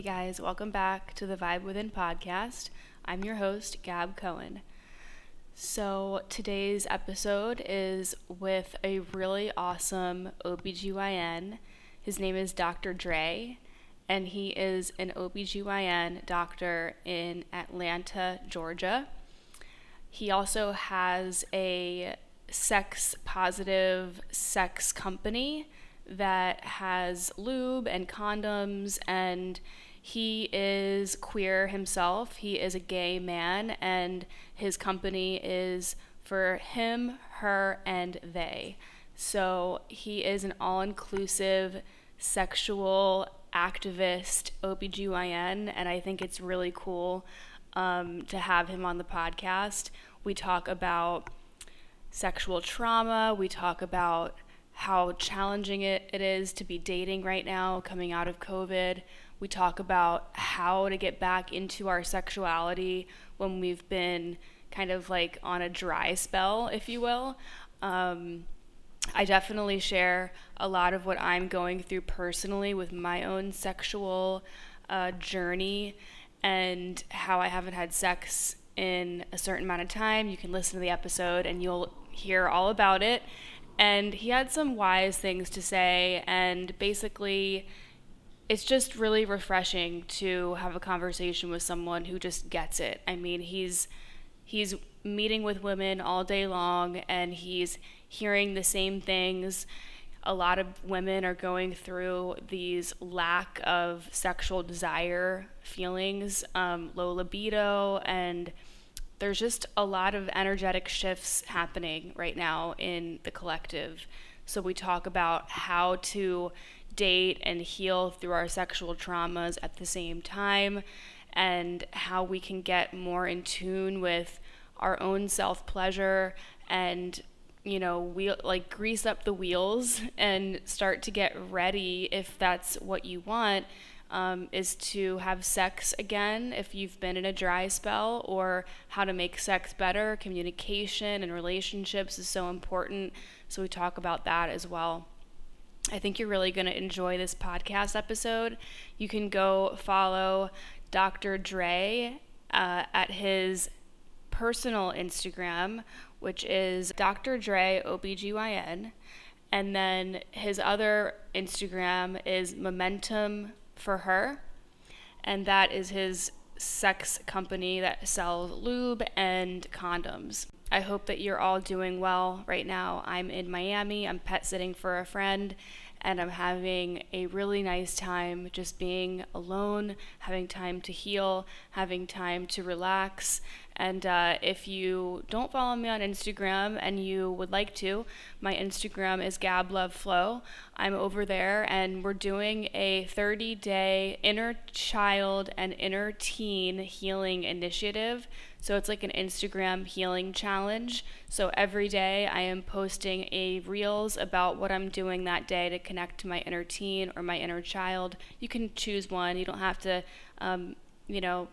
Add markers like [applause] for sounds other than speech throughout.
Hey guys, welcome back to the Vibe Within podcast. I'm your host, Gab Cohen. So, today's episode is with a really awesome OBGYN. His name is Dr. Drai, and he is an OBGYN doctor in Atlanta, Georgia. He also has a sex positive sex company that has lube and condoms and he is queer himself. He is a gay man, and his company is for him, her, and they. So he is an all inclusive sexual activist OBGYN, and I think it's really cool um, to have him on the podcast. We talk about sexual trauma, we talk about how challenging it, it is to be dating right now coming out of COVID. We talk about how to get back into our sexuality when we've been kind of like on a dry spell, if you will. Um, I definitely share a lot of what I'm going through personally with my own sexual uh, journey and how I haven't had sex in a certain amount of time. You can listen to the episode and you'll hear all about it and he had some wise things to say and basically it's just really refreshing to have a conversation with someone who just gets it. I mean, he's he's meeting with women all day long and he's hearing the same things. A lot of women are going through these lack of sexual desire feelings, um, low libido, and there's just a lot of energetic shifts happening right now in the collective. So we talk about how to date and heal through our sexual traumas at the same time and how we can get more in tune with our own self pleasure and you know we like grease up the wheels [laughs] and start to get ready if that's what you want um, is to have sex again if you've been in a dry spell, or how to make sex better. Communication and relationships is so important. So we talk about that as well. I think you're really going to enjoy this podcast episode. You can go follow Dr. Drai uh, at his personal Instagram, which is Dr. Drai OBGYN. And then his other Instagram is Momentum for her, and that is his sex company that sells lube and condoms. I hope that you're all doing well right now. I'm in Miami, I'm pet sitting for a friend, and I'm having a really nice time just being alone, having time to heal, having time to relax, and uh, if you don't follow me on Instagram and you would like to, my Instagram is GabLoveFlow. I'm over there and we're doing a 30 day inner child and inner teen healing initiative. So it's like an Instagram healing challenge. So every day I am posting a reels about what I'm doing that day to connect to my inner teen or my inner child. You can choose one. You don't have to, um, you know,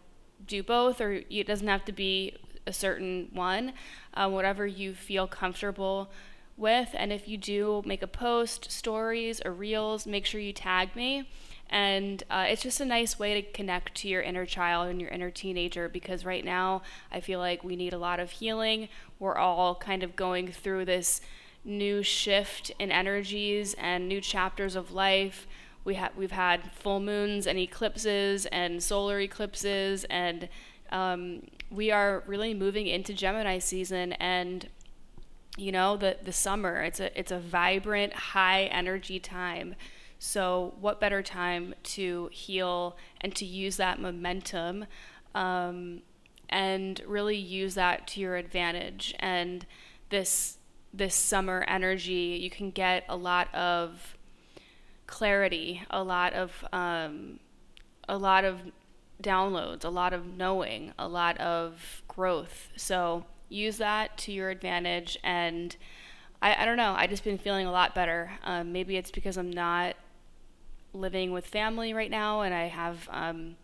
do both, or it doesn't have to be a certain one, um, whatever you feel comfortable with. And if you do make a post, stories, or reels, make sure you tag me. And uh, it's just a nice way to connect to your inner child and your inner teenager because right now I feel like we need a lot of healing. We're all kind of going through this new shift in energies and new chapters of life we have we've had full moons and eclipses and solar eclipses and um, we are really moving into Gemini season and you know the the summer it's a it's a vibrant high energy time so what better time to heal and to use that momentum um, and really use that to your advantage and this this summer energy you can get a lot of clarity, a lot of um, a lot of downloads, a lot of knowing, a lot of growth. So use that to your advantage. And I, I don't know, I just been feeling a lot better. Um, maybe it's because I'm not living with family right now and I have, um,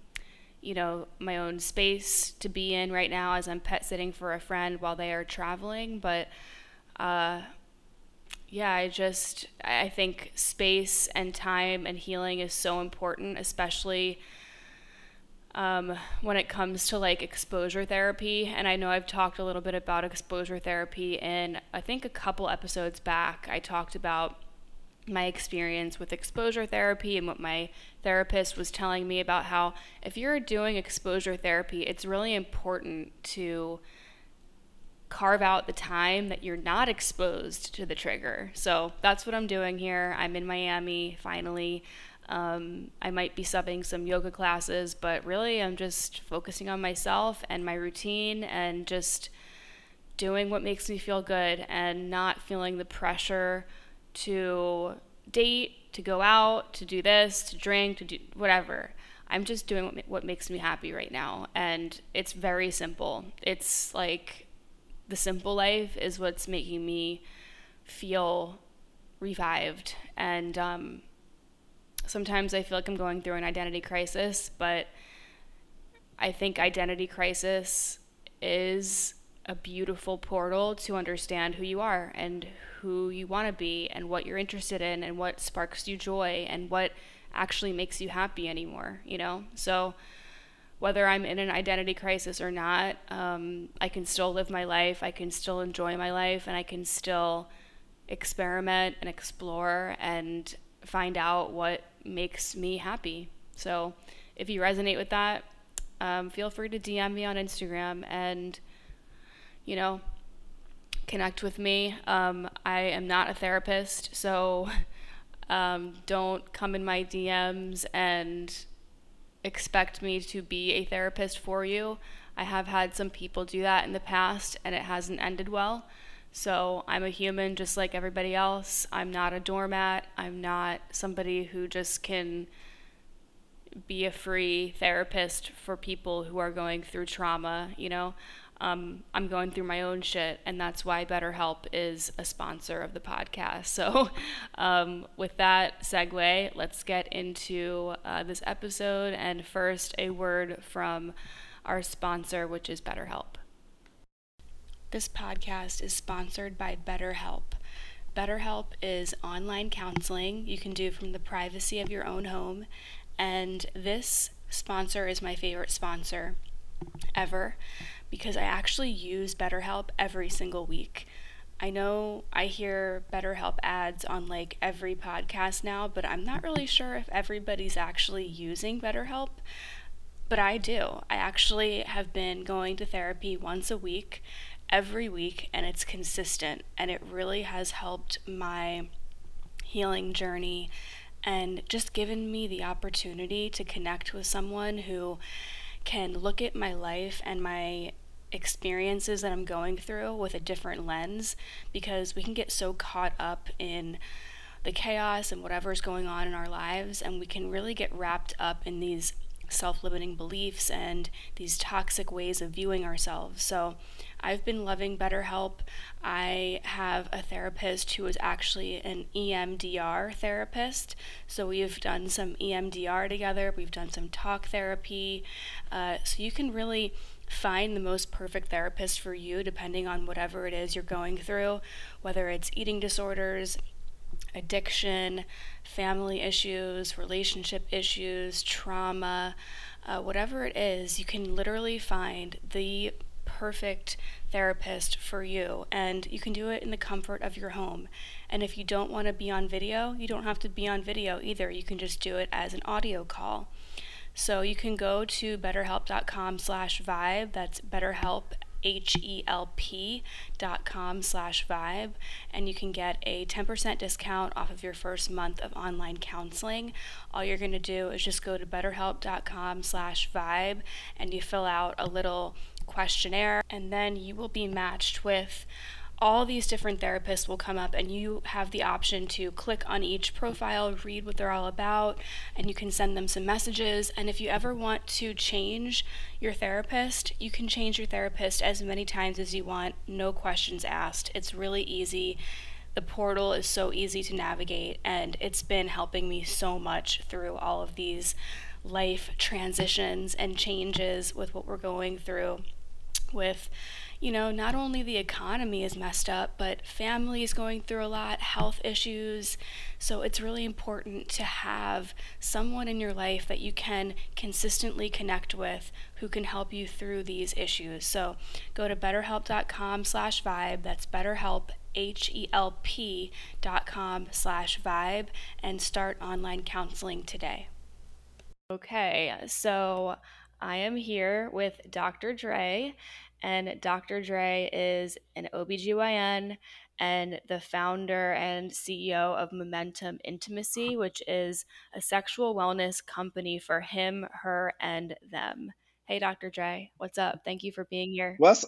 you know, my own space to be in right now as I'm pet sitting for a friend while they are traveling. But uh, yeah, I just I think space and time and healing is so important, especially um, when it comes to like exposure therapy. And I know I've talked a little bit about exposure therapy in, I think, a couple episodes back. I talked about my experience with exposure therapy and what my therapist was telling me about how if you're doing exposure therapy, it's really important to carve out the time that you're not exposed to the trigger. So that's what I'm doing here. I'm in Miami finally. Um, I might be subbing some yoga classes, but really I'm just focusing on myself and my routine and just doing what makes me feel good and not feeling the pressure to date, to go out, to do this, to drink, to do whatever. I'm just doing what, what makes me happy right now. And it's very simple. It's like the simple life is what's making me feel revived. And um, sometimes I feel like I'm going through an identity crisis, but I think identity crisis is a beautiful portal to understand who you are and who you want to be and what you're interested in and what sparks you joy and what actually makes you happy anymore, you know? So, whether I'm in an identity crisis or not, um, I can still live my life, I can still enjoy my life, and I can still experiment and explore and find out what makes me happy. So, if you resonate with that, um, feel free to DM me on Instagram and you know, connect with me. Um, I am not a therapist, so um, don't come in my DMs and expect me to be a therapist for you. I have had some people do that in the past and it hasn't ended well. So I'm a human just like everybody else. I'm not a doormat. I'm not somebody who just can be a free therapist for people who are going through trauma, you know um, I'm going through my own shit, and that's why BetterHelp is a sponsor of the podcast. [laughs] So, um, with that segue, let's get into uh, this episode. And first, a word from our sponsor, which is BetterHelp. This podcast is sponsored by BetterHelp. BetterHelp is online counseling you can do from the privacy of your own home, and this sponsor is my favorite sponsor ever because I actually use BetterHelp every single week. I know I hear BetterHelp ads on like every podcast now, but I'm not really sure if everybody's actually using BetterHelp. But I do. I actually have been going to therapy once a week, every week, and it's consistent. And it really has helped my healing journey and just given me the opportunity to connect with someone who can look at my life and my experiences that I'm going through with a different lens because we can get so caught up in the chaos and whatever's going on in our lives, and we can really get wrapped up in these self limiting beliefs and these toxic ways of viewing ourselves. So, I've been loving BetterHelp. I have a therapist who is actually an EMDR therapist. So, we've done some EMDR together, we've done some talk therapy. Uh, so, you can really find the most perfect therapist for you depending on whatever it is you're going through, whether it's eating disorders, addiction, family issues, relationship issues, trauma, uh, whatever it is, you can literally find the perfect therapist for you. And you can do it in the comfort of your home. And if you don't want to be on video, you don't have to be on video either. You can just do it as an audio call. So you can go to betterhelp.com slash vibe. That's betterhelp, H-E-L-P dot com slash vibe. And you can get a 10% discount off of your first month of online counseling. All you're going to do is just go to betterhelp.com slash vibe and you fill out a little questionnaire and then you will be matched with all these different therapists will come up and you have the option to click on each profile, read what they're all about, and you can send them some messages. And if you ever want to change your therapist, you can change your therapist as many times as you want, no questions asked. It's really easy. The portal is so easy to navigate, and it's been helping me so much through all of these life transitions and changes with what we're going through with you know, not only the economy is messed up, but families going through a lot, health issues. So it's really important to have someone in your life that you can consistently connect with who can help you through these issues. So go to betterhelp.com slash vibe. That's betterhelp, H-E-L-P dot com slash vibe and start online counseling today. Okay, so I am here with Dr. Drai, and Dr. Drai is an OBGYN and the founder and CEO of Momentum Intimacy, which is a sexual wellness company for him, her, and them. Hey, Dr. Drai, what's up? Thank you for being here. What's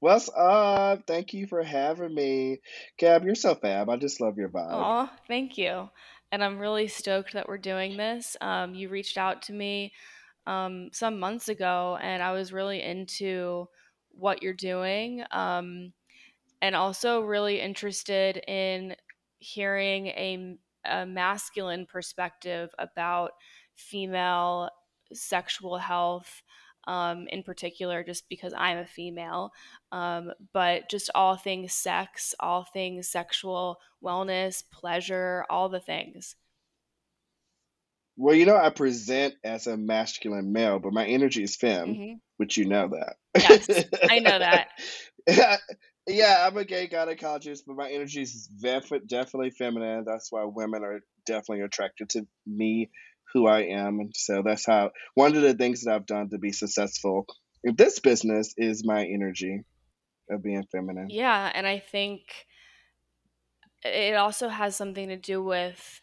What's up? Thank you for having me. Gab, you're so fab. I just love your vibe. Aw, thank you. And I'm really stoked that we're doing this. Um, you reached out to me um, some months ago, and I was really into what you're doing, um, and also really interested in hearing a, a masculine perspective about female sexual health. Um, in particular, just because I'm a female, um, but just all things sex, all things sexual wellness, pleasure, all the things. Well, you know, I present as a masculine male, but my energy is femme, hmm which you know that. Yes, I know that. [laughs] yeah, I'm a gay gynecologist, but my energy is def- definitely feminine. That's why women are definitely attracted to me, who I am. And so that's how one of the things that I've done to be successful in this business is my energy of being feminine. Yeah, and I think it also has something to do with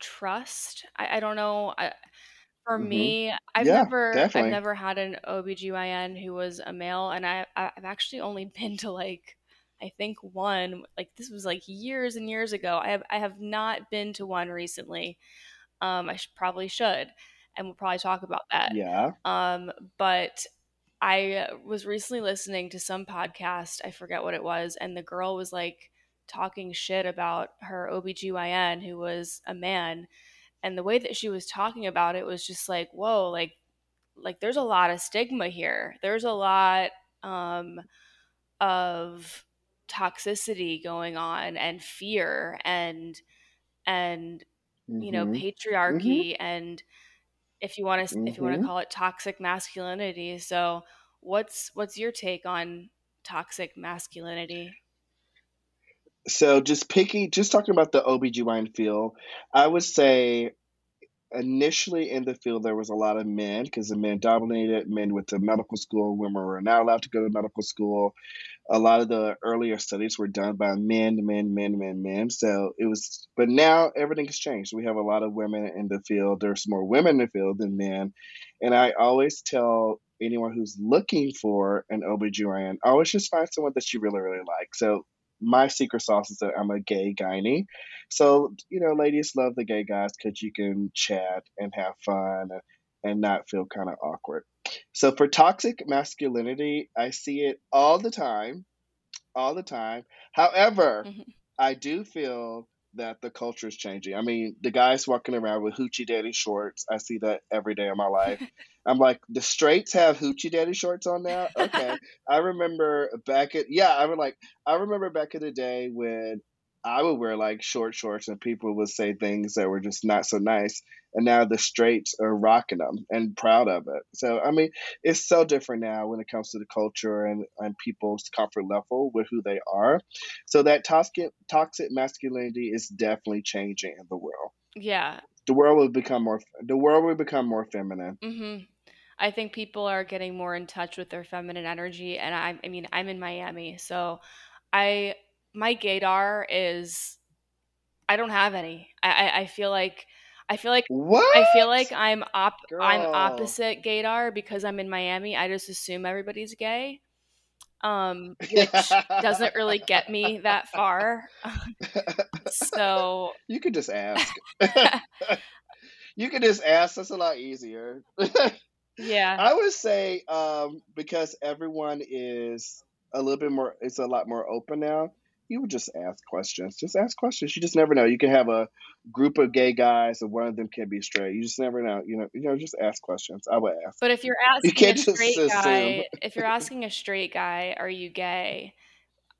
trust. I, I don't know. I, for hmm me, I've Yeah, never I've never had an OBGYN who was a male and I I- I've actually only [laughs] been to like I think one like this was like years and years ago. I have I have not been to one recently. Um I should, probably should and we'll probably talk about that. Yeah. Um but I was recently listening to some podcast, I forget what it was, and the girl was like talking shit about her OBGYN who was a man and the way that she was talking about it was just like whoa like like there's a lot of stigma here. There's a lot um, of toxicity going on and fear and and you know hmm hmm patriarchy and if you want to if you want to hmm call it toxic masculinity. So what's what's your take on toxic masculinity So just picking, just talking about the OBGYN field, I would say initially in the field there was a lot of men because the men dominated, men went to medical school, women were not allowed to go to medical school. A lot of the earlier studies were done by men, men, men, men, men. So it was, but now everything has changed. We have a lot of women in the field. There's more women in the field than men. And I always tell anyone who's looking for an OBGYN, always just find someone that you really, really like. So my secret sauce is that I'm a gay gynae. So, you know, ladies love the gay guys because you can chat and have fun and, and not feel kind of awkward. So for toxic masculinity, I see it all the time all the time. However, hmm [laughs] I do feel that the culture is changing. I mean, the guys walking around with hoochie daddy shorts, I see that every day of my life. [laughs] I'm like, the straights have hoochie daddy shorts on now? [laughs] Okay. I remember back at, yeah, I would like, I remember back in the day when I would wear like short shorts and people would say things that were just not so nice. And now the straights are rocking them and proud of it. So, I mean, it's so different now when it comes to the culture and, and people's comfort level with who they are. So that toxic toxic masculinity is definitely changing in the world. yeah The world will become more the world will become more feminine. Mm-hmm. I think people are getting more in touch with their feminine energy, and I, I mean, I'm in Miami, so I my gaydar is I don't have any. I, I, I feel like I feel like I feel like I'm op I'm opposite gaydar because I'm in Miami. I just assume everybody's gay, um, [laughs] which doesn't really get me that far. [laughs] So you could just ask. [laughs] you could just ask. That's a lot easier. yeah, I would say um, because everyone is a little bit more, it's a lot more open now. You would just ask questions. Just ask questions. You just never know. You can have a group of gay guys, and one of them can be straight. You just never know. You know, you know, just ask questions. I would ask. But if you're asking you a straight guy, if you're asking a straight guy, are you gay?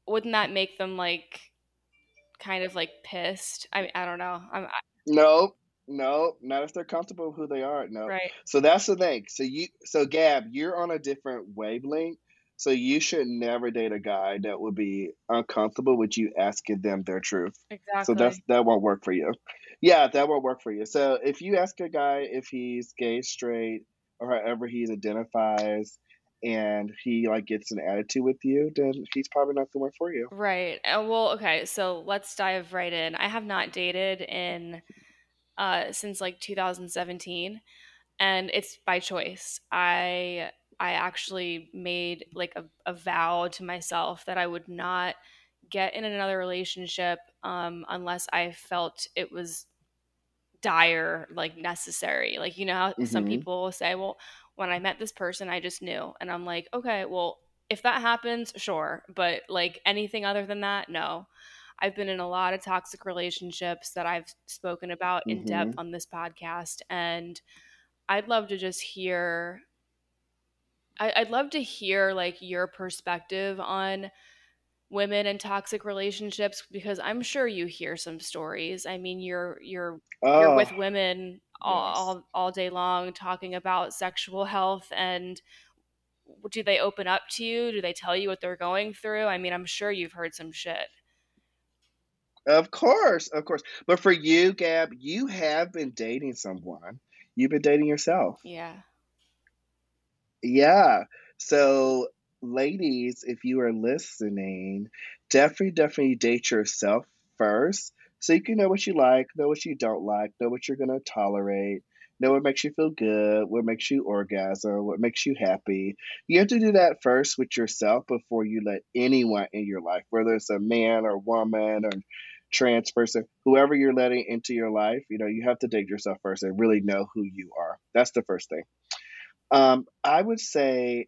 Wouldn't that make them like kind of like pissed? I mean, I don't know. I'm. I, no, no, not if they're comfortable with who they are. No. Right. So that's the thing. So you, so Gab, you're on a different wavelength. So you should never date a guy that would be uncomfortable with you asking them their truth. Exactly. So that's that won't work for you. Yeah, that won't work for you. So if you ask a guy if he's gay, straight, or however he identifies, and he like gets an attitude with you, then he's probably not the one for you. Right. Uh, well, okay. So let's dive right in. I have not dated in uh, since like 2017, and it's by choice. I I actually made like a, a vow to myself that I would not get in another relationship um, unless I felt it was dire, like necessary. Like you know how mm-hmm. some people say, "Well, when I met this person, I just knew," and I'm like, "Okay, well." If that happens, sure. But like anything other than that, no. I've been in a lot of toxic relationships that I've spoken about in mm-hmm. depth on this podcast. And I'd love to just hear, I, I'd love to hear like your perspective on women and toxic relationships because I'm sure you hear some stories. I mean, you're you're oh, you're with oh. women all, yes. all all day long talking about sexual health and do they open up to you? Do they tell you what they're going through? I mean, I'm sure you've heard some shit. Of course, of course. But for you, Gab, you have been dating someone. You've been dating yourself. Yeah. Yeah. So, ladies, if you are listening, definitely, definitely date yourself first so you can know what you like, know what you don't like, know what you're going to tolerate, know what makes you feel good, what makes you orgasm, what makes you happy. You have to do that first with yourself before you let anyone in your life, whether it's a man or woman or trans person, whoever you're letting into your life, you know, you have to date yourself first and really know who you are. That's the first thing. Um, I would say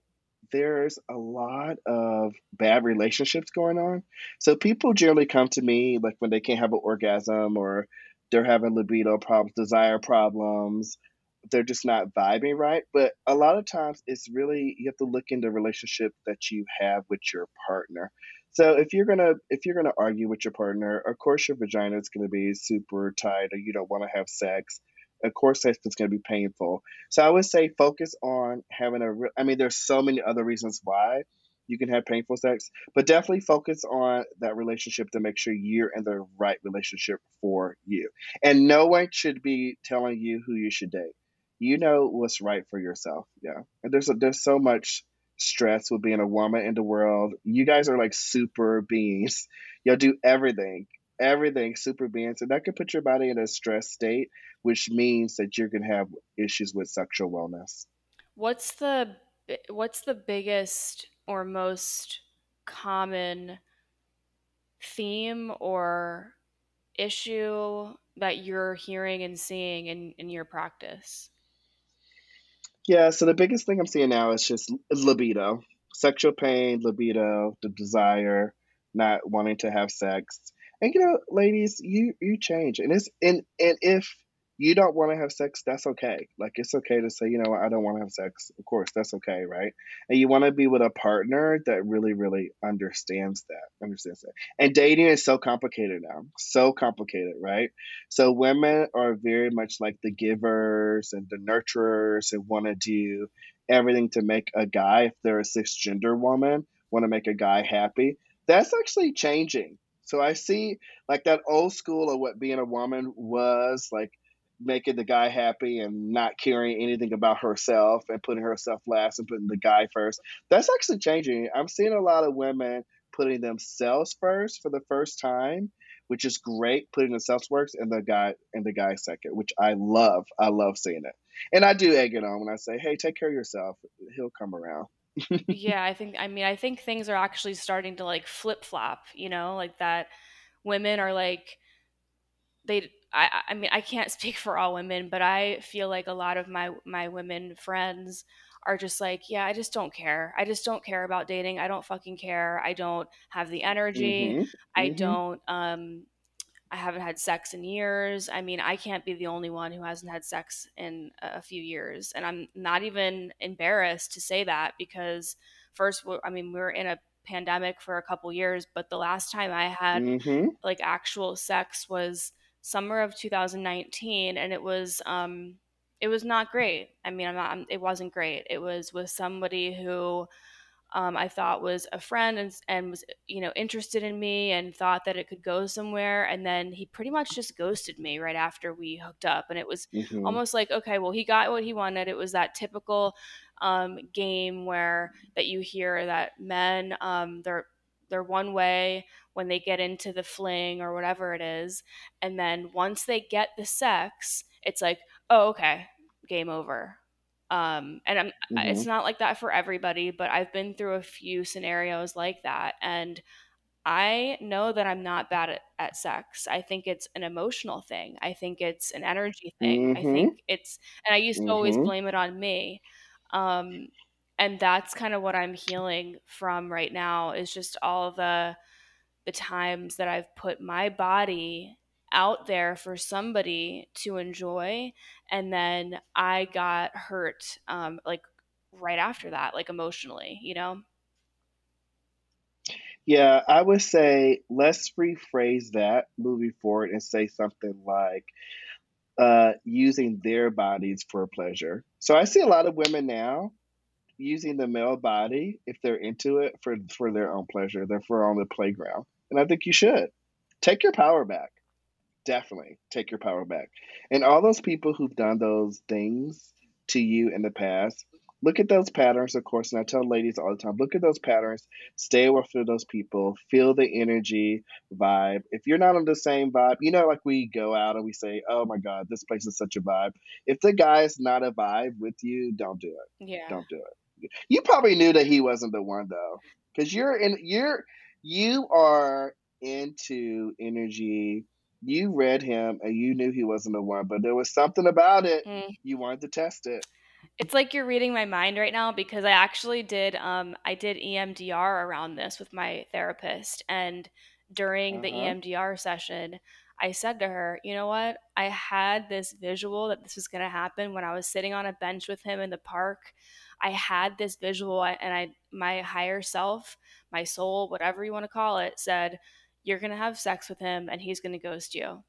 there's a lot of bad relationships going on. So people generally come to me like when they can't have an orgasm or they're having libido problems, desire problems, they're just not vibing right. But a lot of times it's really you have to look into the relationship that you have with your partner. So if you're gonna if you're gonna argue with your partner, of course your vagina is gonna be super tight, or you don't want to have sex. Of course, sex is gonna be painful. So I would say focus on having a. Re- I mean, there's so many other reasons why you can have painful sex, but definitely focus on that relationship to make sure you're in the right relationship for you. And no one should be telling you who you should date. You know what's right for yourself. Yeah, and there's a, there's so much stress with being a woman in the world. You guys are like super beings. You'll do everything, everything super beings, and that could put your body in a stress state, which means that you're gonna have issues with sexual wellness. What's the eh, what's the biggest or most common theme or issue that you're hearing and seeing in, in your practice? Yeah, so the biggest thing I'm seeing now is just libido, sexual pain, libido, the desire, not wanting to have sex. And you know, ladies, you you change, and it's and and if you don't want to have sex, that's okay. Like it's okay to say, you know, I don't want to have sex. Of course, that's okay, right? And you want to be with a partner that really, really understands that, understands that. And dating is so complicated now, so complicated, right? So women are very much like the givers and the nurturers and want to do everything to make a guy, if they're a cisgender woman, want to make a guy happy. That's actually changing. So I see like that old school of what being a woman was like making the guy happy and not caring anything about herself and putting herself last and putting the guy first. That's actually changing. I'm seeing a lot of women putting themselves first for the first time, which is great. Putting themselves first and the guy and the guy second, which I love. I love seeing it. And I do egg it on when I say, "Hey, take care of yourself. He'll come around." Yeah, I think. I mean, I think things are actually starting to like flip flop. You know, like that. Women are like they I, I mean I can't [laughs] speak for all women, but I feel like a lot of my my women friends are just like, yeah, I just don't care. I just don't care about dating. I don't fucking care. I don't have the energy. Mm-hmm. I Mm-hmm. don't um I haven't had sex in years. I mean, I can't be the only one who hasn't had sex in a few years. And I'm not even embarrassed to say that because, first, I mean, we were in a pandemic for a couple years, but the last time I had Mm-hmm. like actual sex was summer of 2019 and it was um it was not great. I mean, I'm not it wasn't great. It was with somebody who um, I thought was a friend and, and was you know interested in me and thought that it could go somewhere and then he pretty much just ghosted me right after we hooked up and it was Mm-hmm. almost like okay well he got what he wanted it was that typical um, game where that you hear that men um, they're they're one way when they get into the fling or whatever it is and then once they get the sex it's like oh okay game over um, and I'm, Mm-hmm. it's not like that for everybody, but I've been through a few scenarios like that. And I know that I'm not bad at, at sex. I think it's an emotional thing. I think it's an energy thing. I Mm-hmm. think it's, and I used to always Mm-hmm. blame it on me. Um, and that's kind of what I'm healing from right now is just all the, the times that I've put my body out there for somebody to enjoy and then I got hurt um like right after that like emotionally, you know? Yeah, I would say let's rephrase that moving forward and say something like uh, using their bodies for pleasure. So I see a lot of women now using the male body if they're into it for for their own pleasure. They're for on the playground, and I think you should take your power back. Definitely take your power back. And all those people who've done those things to you in the past, look at those patterns, of course. And I tell ladies all the time, look at those patterns, stay away from those people, feel the energy, vibe. If you're not on the same vibe, you know, like we go out and we say, oh my God, this place is such a vibe. If the guy is not a vibe with you, don't do it. Yeah. Don't do it. You probably knew that he wasn't the one though, because you're in you're you are into energy. You read him and you knew he wasn't the one, but there was something about it. Mm. You wanted to test it. It's like you're reading my mind right now because I actually did um I did EMDR around this with my therapist and during the Uh-huh. EMDR session I said to her, "You know what? I had this visual that this was going to happen when I was sitting on a bench with him in the park. I had this visual and I my higher self, my soul, whatever you want to call it, said, "You're going to have sex with him and he's going to ghost you."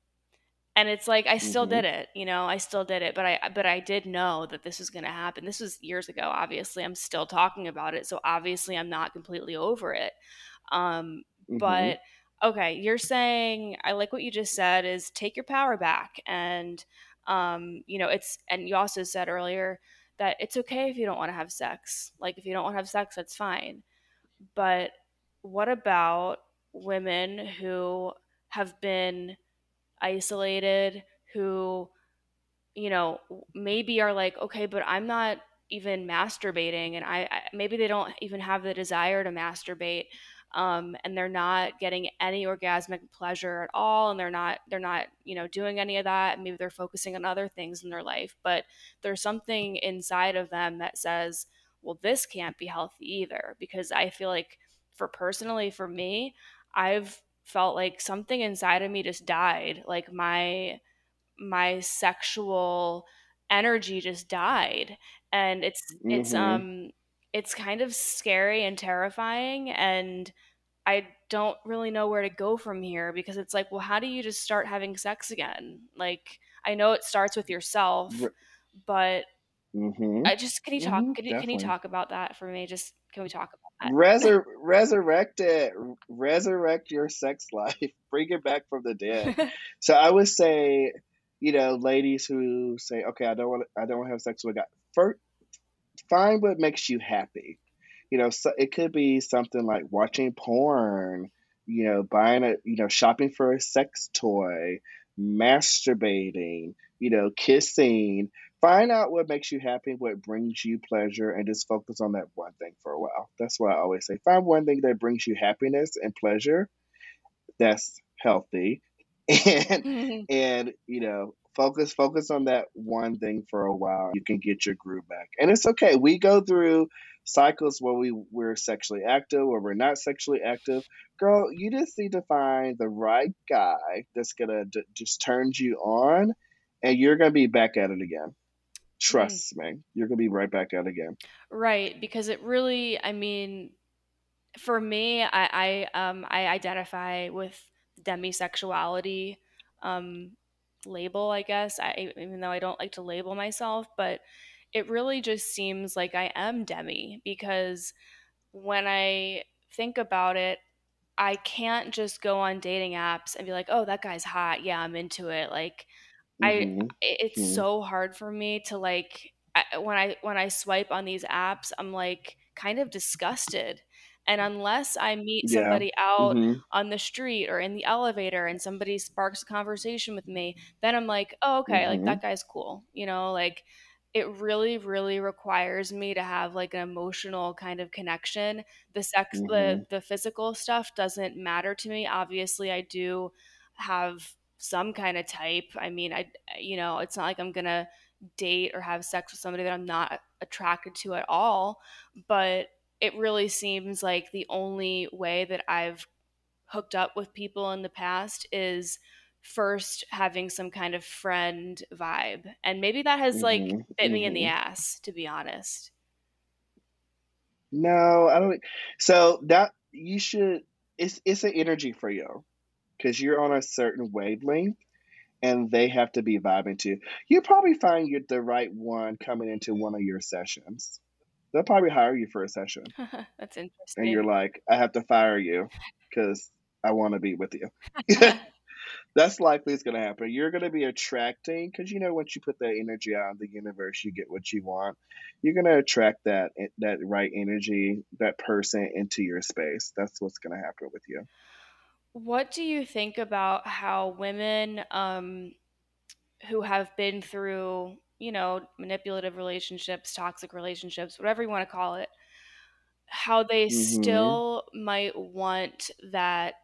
and it's like I still Mhm. did it, you know, I still did it, but I but I did know that this was going to happen. This was years ago, obviously. I'm still talking about it, so obviously I'm not completely over it. Um Mhm. but okay, you're saying I like what you just said is take your power back and um you know, it's and you also said earlier that it's okay if you don't want to have sex. Like if you don't want to have sex, that's fine. But what about women who have been isolated who you know maybe are like okay but i'm not even masturbating and i, I maybe they don't even have the desire to masturbate um, and they're not getting any orgasmic pleasure at all and they're not they're not you know doing any of that. Maybe they're focusing on other things in their life but there's something inside of them that says well this can't be healthy either because i feel like for personally for me i've felt like something inside of me just died like my my sexual energy just died and it's it's Mhm. um it's kind of scary and terrifying and I don't really know where to go from here because it's like well how do you just start having sex again like I know it starts with yourself but Mhm. I just can you talk Mhm. can you, can you talk about that for me just can we talk about that Resur- resurrect it. Resurrect your sex [laughs] life. Bring it back from the dead. [laughs] So I would say, you know, ladies who say, "Okay, I don't want, I don't want to have sex with a guy." First, find what makes you happy. You know, so it could be something like watching porn. You know, buying a, you know, shopping for a sex toy, masturbating. You know, kissing. Find out what makes you happy, what brings you pleasure, and just focus on that one thing for a while. That's why I always say, find one thing that brings you happiness and pleasure. That's healthy [laughs] and mm-hmm. and you know focus focus on that one thing for a while. You can get your groove back, and it's okay. We go through cycles where we we're sexually active or we're not sexually active. Girl, you just need to find the right guy that's gonna d- just turns you on, and you're gonna be back at it again. Mm. Trust me, you're gonna be right back at it again. Right, because it really, I mean, for me, I, I um I identify with the demisexuality um label, I guess. I even though I don't like to label myself, but it really just seems like I am demi because when I think about it, I can't just go on dating apps and be like, "Oh, that guy's hot. Yeah, I'm into it." Like I hmm it's hmm so hard for me to like I, when I when I swipe on these apps, I'm like kind of disgusted. And unless I meet Yeah. somebody out hmm on the street or in the elevator and somebody sparks a conversation with me, then I'm like, "Oh, okay, like hmm that guy's cool." You know, like it really really requires me to have like an emotional kind of connection. The sex the hmm the physical stuff doesn't matter to me. Obviously, I do have some kind of type. I mean, I you know, it's not like I'm going to date or have sex with somebody that I'm not attracted to at all, but it really seems like the only way that I've hooked up with people in the past is first having some kind of friend vibe. And maybe that has like hmm bit me in the hmm ass, to be honest. No, I don't. So that you should. It's it's an energy for you because you're on a certain wavelength, and they have to be vibing too. You You probably find you're the right one coming into one of your sessions. They'll probably hire you for a session, [laughs] That's interesting. and you're like, I have to fire you because I want to be with you. [laughs] [laughs] That's likely it's going to happen. You're going to be attracting because you know once you put that energy out in the universe, you get what you want. You're going to attract that eh, that right energy, that person into your space. That's what's going to happen with you. What do you think about how women um, who have been through, you know, manipulative relationships, toxic relationships, whatever you want to call it, how they hmm still might want that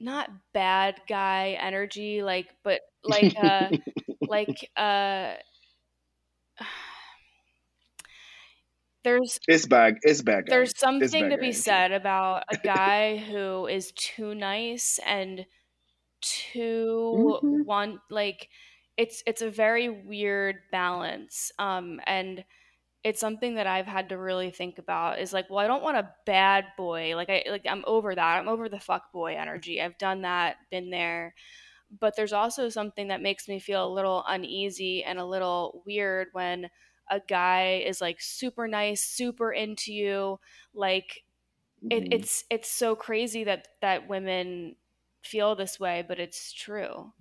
not bad guy energy, like, but like uh [laughs] like uh there's it's bad. It's bad guy. there's something bad to be energy. said about a [laughs] guy who is too nice and too hmm want like it's it's a very weird balance um and it's something that I've had to really think about is like, well, I don't want a bad boy. Like I like I'm over that. I'm over the fuck boy energy. I've done that, been there. But there's also something that makes me feel a little uneasy and a little weird when a guy is like super nice, super into you. Like it, hmm it's it's so crazy that that women feel this way, but it's true.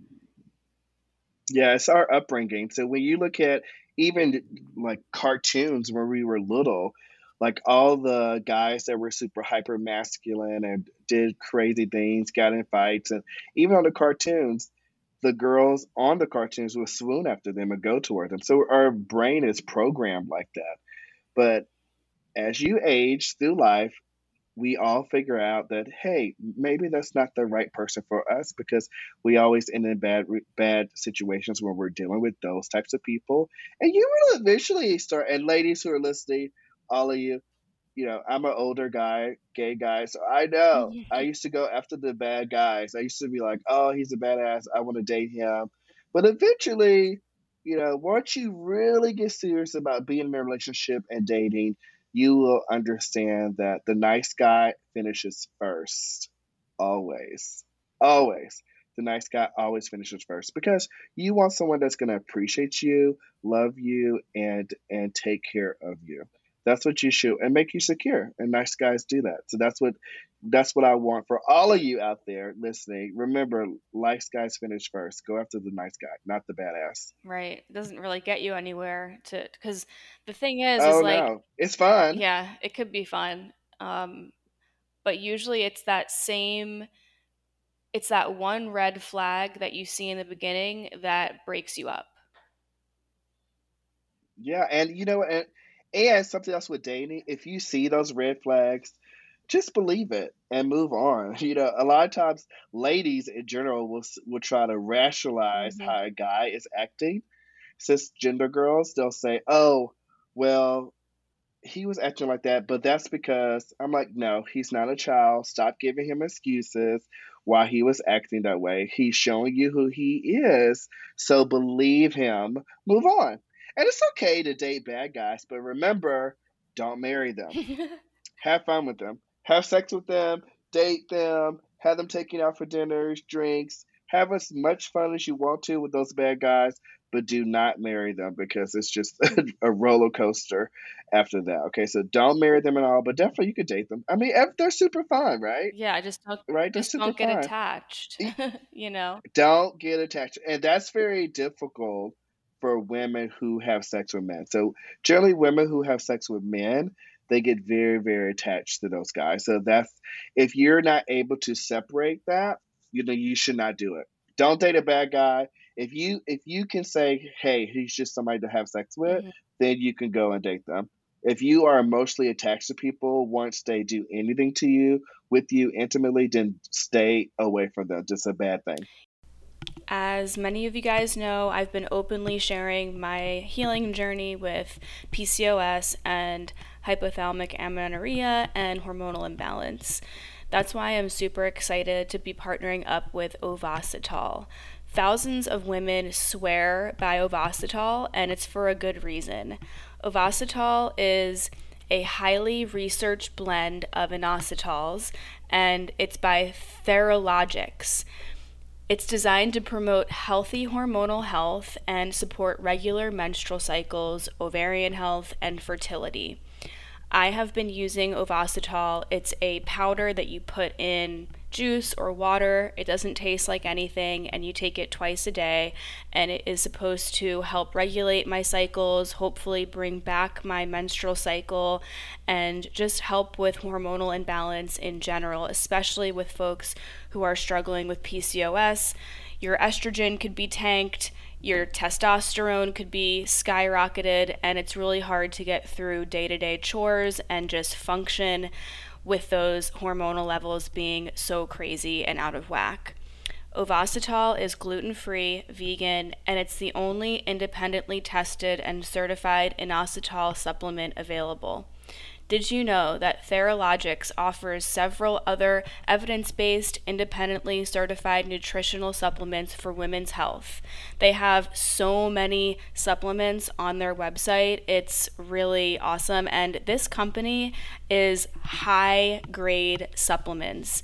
Yeah, it's our upbringing. So when you look at even like cartoons when we were little, like all the guys that were super hyper masculine and did crazy things, got in fights, and even on the cartoons, the girls on the cartoons would swoon after them and go toward them. So our brain is programmed like that. But as you age through life, we all figure out that hey, maybe that's not the right person for us because we always end in bad bad situations where we're dealing with those types of people. And you will eventually start. And ladies who are listening, all of you, you know, I'm an older guy, gay guy, so I oh, know. I used to go after the bad guys. I used to be like, oh, he's a badass. I want to date him. But eventually, you know, once you really get serious about being in a relationship and dating, you will understand that the nice guy finishes first. Always. Always. The nice guy always finishes first because you want someone that's going to appreciate you, love you, and and take care of you. That's what you shoot and make you secure. And nice guys do that. So that's what that's what I want for all of you out there listening. Remember, nice guys finish first. Go after the nice guy, not the badass. Right. It doesn't really get you anywhere to because the thing is is Oh like no, it's fun. yeah, it could be fun. Um but usually it's that same it's that one red flag that you see in the beginning that breaks you up. Yeah, and you know, and and something else with dating, if you see those red flags, just believe it and move on. [laughs] You know, a lot of times ladies in general will will try to rationalize Mhm. how a guy is acting. Cisgender girls, they'll say, "Oh, well, he was acting like that, but that's because I'm like, no, he's not a child. Stop giving him excuses why he was acting that way. He's showing you who he is. So believe him. Move on. And it's okay to date bad guys, but remember, don't marry them. [laughs] Have fun with them. Have sex with them, date them, have them taking out for dinners, drinks. Have as much fun as you want to with those bad guys, but do not marry them because it's just [laughs] a roller coaster after that. Okay, so don't marry them at all, but definitely you could date them. I mean, they're super fun, right? yeah, just don't Right? Just don't get fun. attached. [laughs] You know. Don't get attached, and that's very difficult for women who have sex with men. So generally, women who have sex with men, they get very, very attached to those guys. So that's if you're not able to separate that, you know, you should not do it. Don't date a bad guy. If you if you can say, hey, he's just somebody to have sex with, Mhm. then you can go and date them. If you are emotionally attached to people once they do anything to you, with you intimately, then stay away from them. Just a bad thing. As many of you guys know, I've been openly sharing my healing journey with PCOS and hypothalamic amenorrhea and hormonal imbalance. That's why I'm super excited to be partnering up with Ovasitol. Thousands of women swear by Ovasitol, and it's for a good reason. Ovasitol is a highly researched blend of inositols, and it's by Theralogix. It's designed to promote healthy hormonal health and support regular menstrual cycles, ovarian health, and fertility. I have been using Ovasitol. It's a powder that you put in juice or water. It doesn't taste like anything, and you take it twice a day. And it is supposed to help regulate my cycles, hopefully, bring back my menstrual cycle, and just help with hormonal imbalance in general, especially with folks who are struggling with PCOS. Your estrogen could be tanked your testosterone could be skyrocketed, and it's really hard to get through day to day chores and just function with those hormonal levels being so crazy and out of whack. Ovasitol is gluten free, vegan, and it's the only independently tested and certified inositol supplement available. Did you know that Theralogix offers several other evidence based, independently certified nutritional supplements for women's health? They have so many supplements on their website. It's really awesome. And this company is high grade supplements.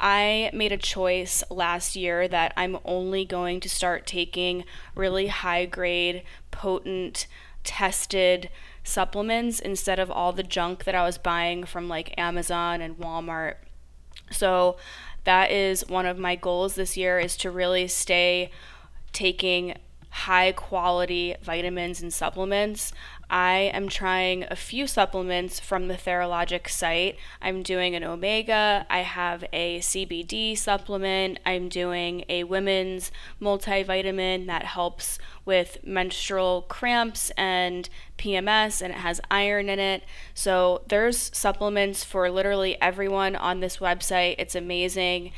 I made a choice last year that I'm only going to start taking really high grade, potent, tested supplements instead of all the junk that I was buying from like Amazon and Walmart. So that is one of my goals this year is to really stay taking high quality vitamins and supplements. I am trying a few supplements from the Theralogix site. I'm doing an omega, I have a CBD supplement, I'm doing a women's multivitamin that helps with menstrual cramps and PMS and it has iron in it. So there's supplements for literally everyone on this website. It's amazing.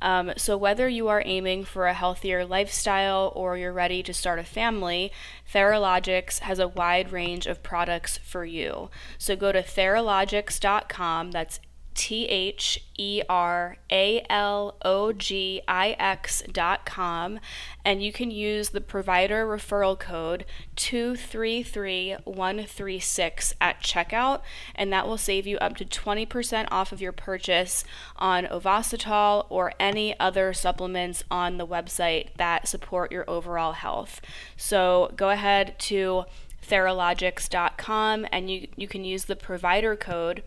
Um, so, whether you are aiming for a healthier lifestyle or you're ready to start a family, Theralogix has a wide range of products for you. So, go to theralogix.com, that's T H E R A L O G I X dot com, and you can use the provider referral code 233136 at checkout, and that will save you up to 20% off of your purchase on Ovasitol or any other supplements on the website that support your overall health. So go ahead to theralogix.com and you, you can use the provider code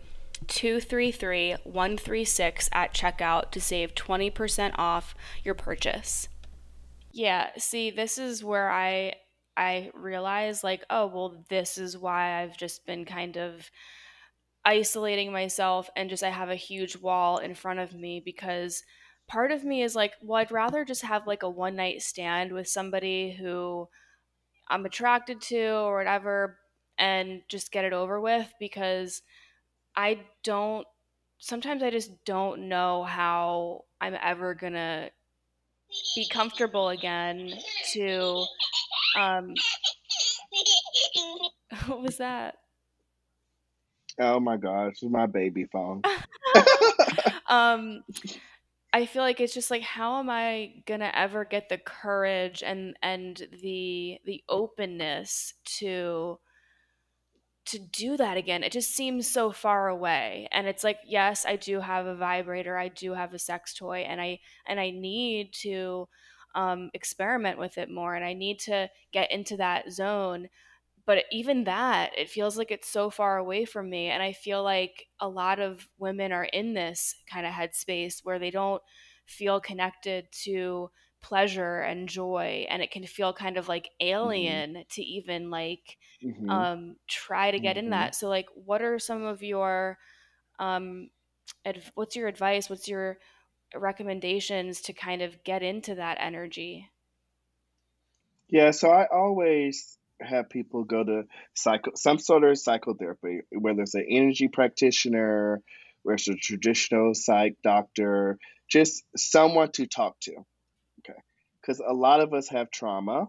233136 at checkout to save 20% off your purchase. Yeah, see, this is where I I realize like, oh, well this is why I've just been kind of isolating myself and just I have a huge wall in front of me because part of me is like, well, I'd rather just have like a one night stand with somebody who I'm attracted to or whatever and just get it over with because I don't sometimes I just don't know how I'm ever gonna be comfortable again to um [laughs] what was that? Oh my gosh, it's my baby phone. [laughs] um I feel like it's just like how am I gonna ever get the courage and and the the openness to to do that again. It just seems so far away. And it's like, yes, I do have a vibrator, I do have a sex toy, and I and I need to um, experiment with it more, and I need to get into that zone. But even that, it feels like it's so far away from me, and I feel like a lot of women are in this kind of headspace where they don't feel connected to pleasure and joy and it can feel kind of like hmm alien to even like hmm um try to get in hmm that. So like what are some of your um adv- what's your advice? What's your recommendations to kind of get into that energy? Yeah, so I always have people go to psycho some sort of psychotherapy, whether it's an energy practitioner, whether it's a traditional psych doctor, just someone to talk to. Because a lot of us have trauma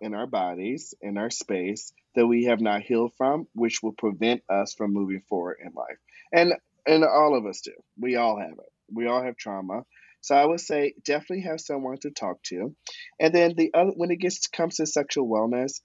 in our bodies, in our space that we have not healed from, which will prevent us from moving forward in life. And and all of us do. We all have it. We all have trauma. So I would say definitely have someone to talk to. And then the other when it gets comes to sexual wellness,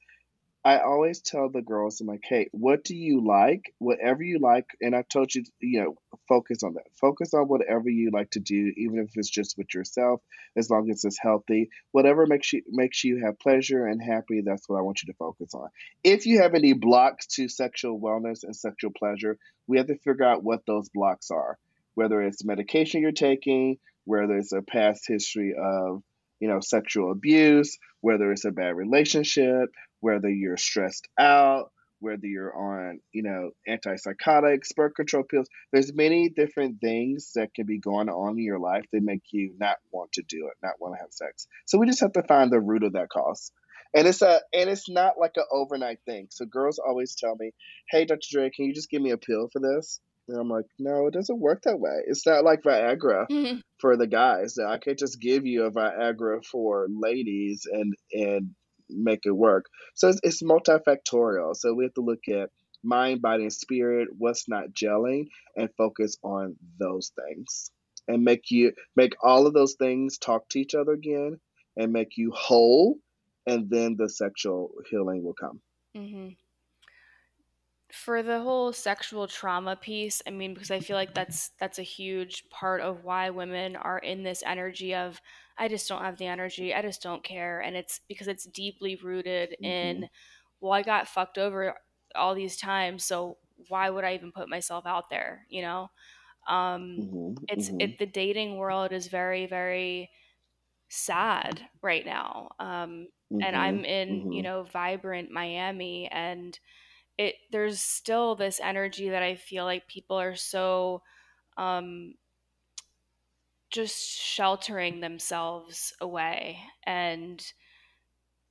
I always tell the girls, I'm like, hey, what do you like? Whatever you like, and I've told you, you know, focus on that. Focus on whatever you like to do, even if it's just with yourself, as long as it's healthy. Whatever makes you makes you have pleasure and happy, that's what I want you to focus on. If you have any blocks to sexual wellness and sexual pleasure, we have to figure out what those blocks are. Whether it's medication you're taking, whether it's a past history of, you know, sexual abuse, whether it's a bad relationship whether you're stressed out, whether you're on, you know, antipsychotics, birth control pills. There's many different things that can be going on in your life that make you not want to do it, not want to have sex. So we just have to find the root of that cause. And it's a and it's not like an overnight thing. So girls always tell me, "Hey, Dr. Drai, can you just give me a pill for this?" And I'm like, "No, it doesn't work that way. It's not like Viagra [laughs] Mhm. for the guys. I can't just give you a Viagra for ladies and and make it work. So it's, it's multifactorial. So we have to look at mind, body, and spirit, what's not gelling, and focus on those things. And make you make all of those things talk to each other again and make you whole, and then the sexual healing will come. hmm for the whole sexual trauma piece i mean because i feel like that's that's a huge part of why women are in this energy of i just don't have the energy i just don't care and it's because it's deeply rooted hmm in well i got fucked over all these times so why would i even put myself out there? you know? Um hmm it's hmm it the dating world is very very sad right now um and hmm i'm in you hmm know vibrant miami and it there's still this energy that I feel like people are so um just sheltering themselves away. And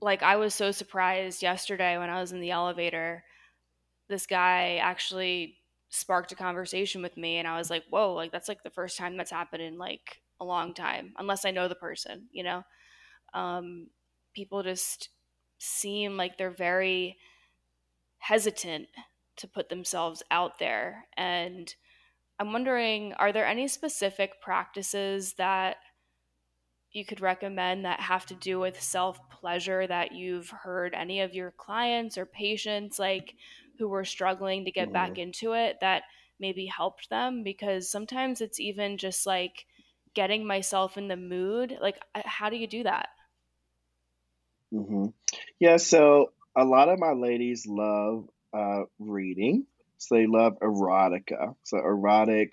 like I was so surprised yesterday when I was in the elevator this guy actually sparked a conversation with me and I was like whoa like that's like the first time that's happened in like a long time unless I know the person you know? Um people just seem like they're very hesitant to put themselves out there. And I'm wondering are there any specific practices that you could recommend that have to do with self pleasure that you've heard any of your clients or patients like who were struggling to get back hmm into it that maybe helped them? Because sometimes it's even just like getting myself in the mood. Like, how do you do that? hmm Yeah, so a lot of my ladies love uh, reading. So they love erotica. So erotic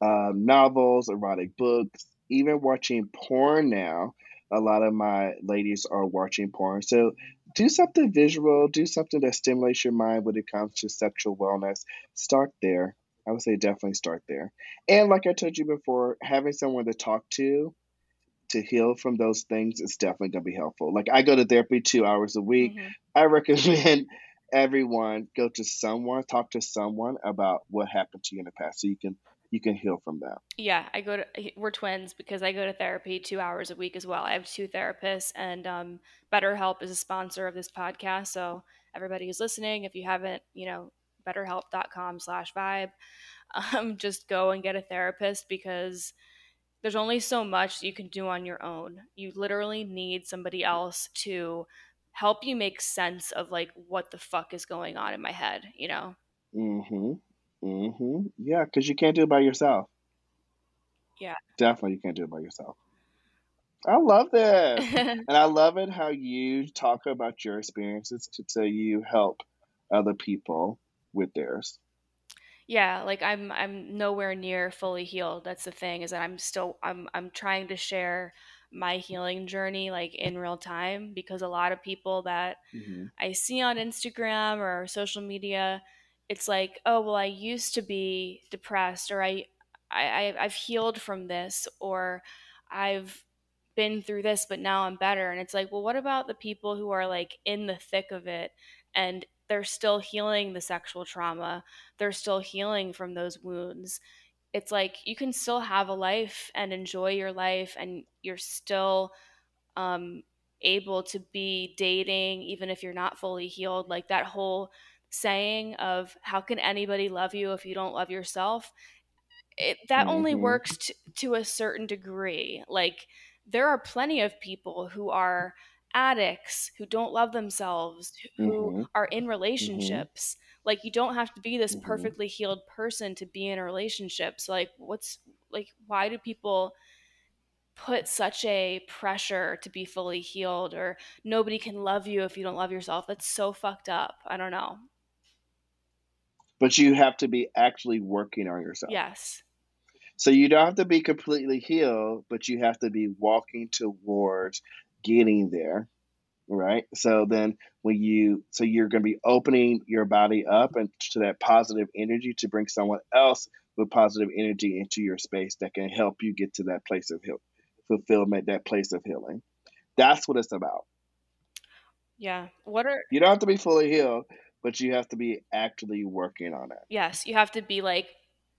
um, novels, erotic books, even watching porn now. A lot of my ladies are watching porn. So do something visual, do something that stimulates your mind when it comes to sexual wellness. Start there. I would say definitely start there. And like I told you before, having someone to talk to to heal from those things is definitely going to be helpful. Like I go to therapy two hours a week. hmm I recommend [laughs] everyone go to someone, talk to someone about what happened to you in the past, so you can you can heal from that. Yeah, I go to we're twins because I go to therapy two hours a week as well. I have two therapists, and um, BetterHelp is a sponsor of this podcast. So everybody who's listening, if you haven't, you know, BetterHelp.com/vibe, [laughs] um, just go and get a therapist because there's only so much you can do on your own. You literally need somebody else to help you make sense of like what the fuck is going on in my head, you know? Mhm. Mhm. Yeah, cuz you can't do it by yourself. Yeah. Definitely you can't do it by yourself. I love this. [laughs] and I love it how you talk about your experiences to so you help other people with theirs. Yeah, like I'm I'm nowhere near fully healed. That's the thing is that I'm still I'm I'm trying to share my healing journey like in real time because a lot of people that Mhm. I see on Instagram or social media, it's like, oh well, I used to be depressed, or I, I, I've healed from this, or I've been through this, but now I'm better. And it's like, well, what about the people who are like in the thick of it and they're still healing the sexual trauma, they're still healing from those wounds. It's like you can still have a life and enjoy your life, and you're still um, able to be dating even if you're not fully healed like that whole saying of how can anybody love you if you don't love yourself it, that only Mhm. works t- to a certain degree like there are plenty of people who are addicts who don't love themselves who Mhm. are in Mhm. relationships like you don't have to be this Mhm. perfectly healed person to be in a relationship so like what's like why do people put such a pressure to be fully healed or nobody can love you if you don't love yourself. That's so fucked up. I don't know. But you have to be actually working on yourself. Yes. So you don't have to be completely healed, but you have to be walking towards getting there, right? So then when you so you're going to be opening your body up and to that positive energy to bring someone else with positive energy into your space that can help you get to that place of heal, fulfillment, that place of healing. That's what it's about. Yeah. What are You don't have to be fully healed, but you have to be actively working on it. Yes, you have to be like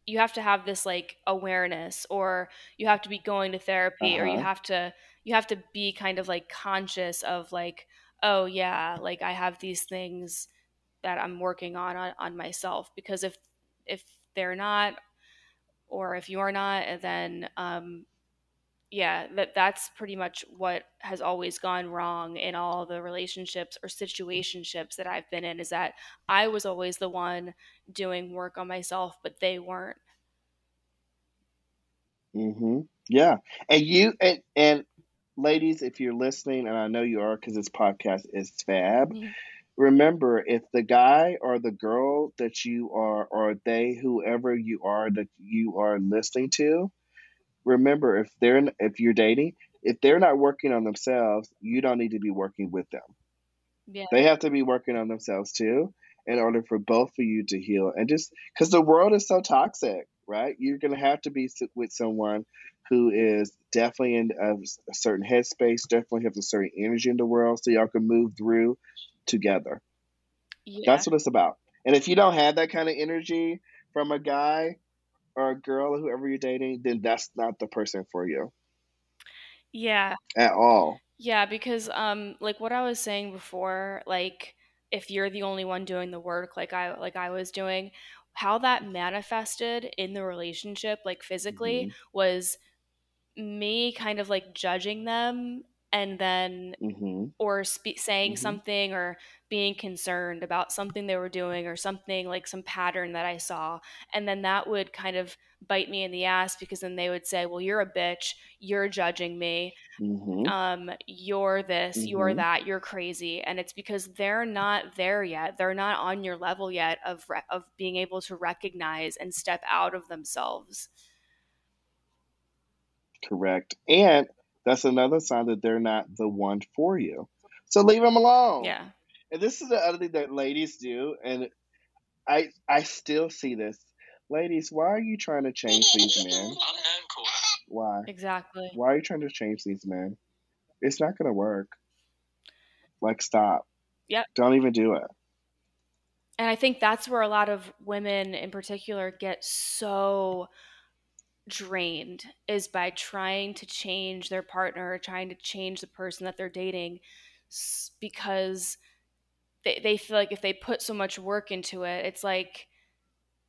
you have to have this like awareness or you have to be going to therapy or you Uh-huh. have to you have to be kind of like conscious of like oh yeah, like I have these things that I'm working on on, on myself because if if they're not or if you're not then um yeah that that's pretty much what has always gone wrong in all the relationships or situationships that i've been in is that i was always the one doing work on myself but they weren't Mm-hmm. Yeah. And you and and ladies, if you're listening, and I know you are because this podcast is fab, Mhm. remember if the guy or the girl that you are, or they, whoever you are that you are listening to, remember if they're if you're dating, if they're not working on themselves, you don't need to be working with them. yeah They have to be working on themselves too in order for both of you to heal. And just because the world is so toxic, right? You're going to have to be with someone who is definitely in a certain headspace, definitely has a certain energy in the world so y'all can move through together. yeah That's what it's about. And if you don't have that kind of energy from a guy or a girl or whoever you're dating, then that's not the person for you yeah at all. yeah because um like what i was saying before like if you're the only one doing the work like i like i was doing how that manifested in the relationship like physically Mhm. was me kind of like judging them and then Mhm. or spe- saying Mhm. something or being concerned about something they were doing or something like some pattern that I saw. And then that would kind of bite me in the ass because then they would say, Well, you're a bitch. You're judging me. Mhm. Um, you're this, you're Mhm. that, you're crazy. And it's because they're not there yet. They're not on your level yet of, re- of being able to recognize and step out of themselves. Correct. And that's another sign that they're not the one for you. So leave them alone. Yeah. And this is the other thing that ladies do, and I I still see this. Ladies, why are you trying to change these men? Unknown caller. Why? Exactly. Why are you trying to change these men? It's not gonna work. Like stop. Yep. Don't even do it. And I think that's where a lot of women in particular get so drained is by trying to change their partner, trying to change the person that they're dating because they, they feel like if they put so much work into it, it's like,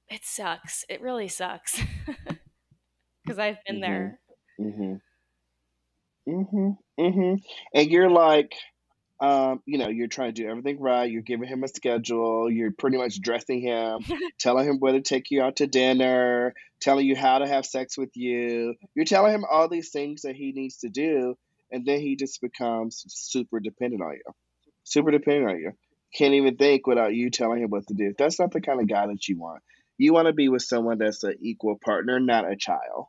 it sucks. It really sucks. [laughs] Because I've been mm-hmm. there. Mm-hmm. Mm-hmm. Mm-hmm. And you're like, um, you know, you're trying to do everything right. You're giving him a schedule. You're pretty much dressing him, [laughs] telling him where to take you out to dinner, telling you how to have sex with you. You're telling him all these things that he needs to do, and then he just becomes super dependent on you. Super dependent on you. Can't even think without you telling him what to do. That's not the kind of guy that you want. You want to be with someone that's an equal partner, not a child.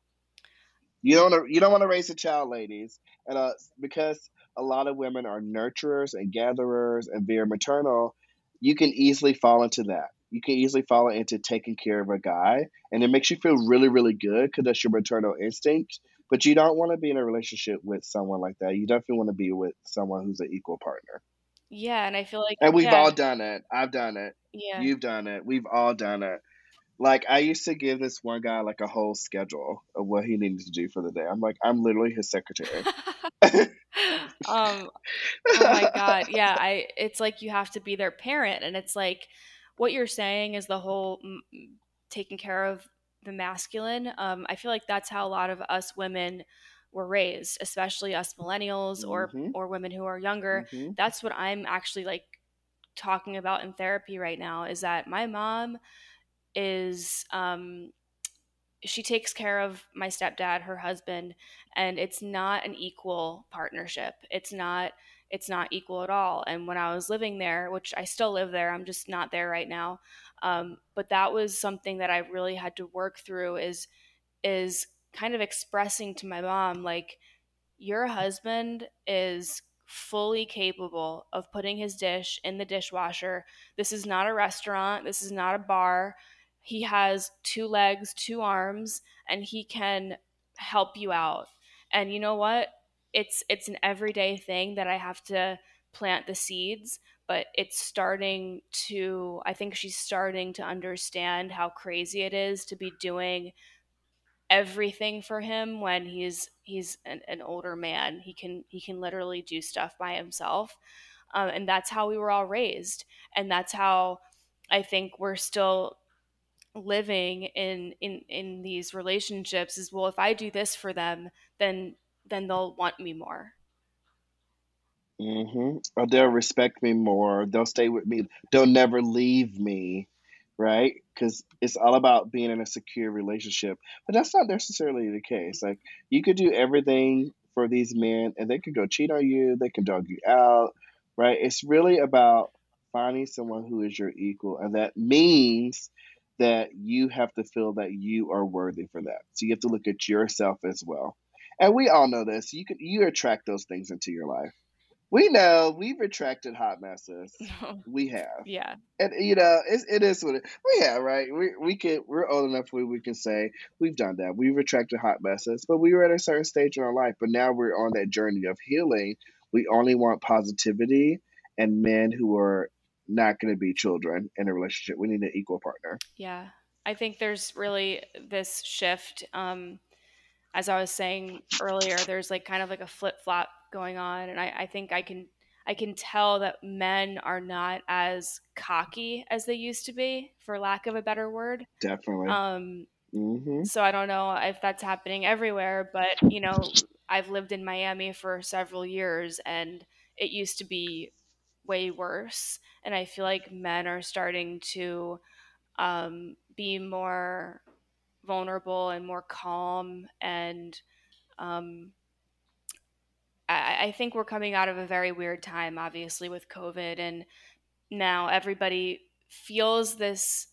You don't want to, you don't want to raise a child, ladies, and uh, because a lot of women are nurturers and gatherers and very maternal, you can easily fall into that. You can easily fall into taking care of a guy, and it makes you feel really, really good because that's your maternal instinct. But you don't want to be in a relationship with someone like that. You definitely want to be with someone who's an equal partner. Yeah, and I feel like And we've yeah, all done it. I've done it. yeah. You've done it. We've all done it. Like I used to give this one guy like a whole schedule of what he needed to do for the day. I'm like, I'm literally his secretary. [laughs] [laughs] um oh my god yeah i it's like you have to be their parent and it's like what you're saying is the whole m- taking care of the masculine um i feel like that's how a lot of us women were raised especially us millennials or mm-hmm. or women who are younger mm-hmm. that's what i'm actually like talking about in therapy right now is that my mom is um she takes care of my stepdad, her husband, and it's not an equal partnership. It's not it's not equal at all. And when I was living there, which I still live there, I'm just not there right now. Um, but that was something that I really had to work through is is kind of expressing to my mom like your husband is fully capable of putting his dish in the dishwasher. This is not a restaurant. This is not a bar he has two legs, two arms, and he can help you out. And you know what? It's it's an everyday thing that I have to plant the seeds, but it's starting to I think she's starting to understand how crazy it is to be doing everything for him when he's he's an, an older man. He can he can literally do stuff by himself. Um, and that's how we were all raised and that's how I think we're still living in in in these relationships is well if i do this for them then then they'll want me more. Mm-hmm. or they'll respect me more. They'll stay with me. They'll never leave me right? Because it's all about being in a secure relationship. But that's not necessarily the case. Like you could do everything for these men and they could go cheat on you. They can dog you out right? It's really about finding someone who is your equal. And that means that you have to feel that you are worthy for that. So you have to look at yourself as well. And we all know this. You can you attract those things into your life. We know we've attracted hot messes. [laughs] Oh. we have. Yeah. And you know, it's, it is what it, we have, right? We we can we're old enough where we can say we've done that. We've attracted hot messes, but we were at a certain stage in our life. But now we're on that journey of healing. We only want positivity and men who are not going to be children in a relationship. We need an equal partner. Yeah. I think there's really this shift. Um, as I was saying earlier, there's like kind of like a flip flop going on. And I, I think I can I can tell that men are not as cocky as they used to be, for lack of a better word. Definitely. Um, mm-hmm. So I don't know if that's happening everywhere, but you know, I've lived in Miami for several years, and it used to be way worse. And I feel like men are starting to um, be more vulnerable and more calm. And um, I, I think we're coming out of a very weird time, obviously, with COVID. And now everybody feels this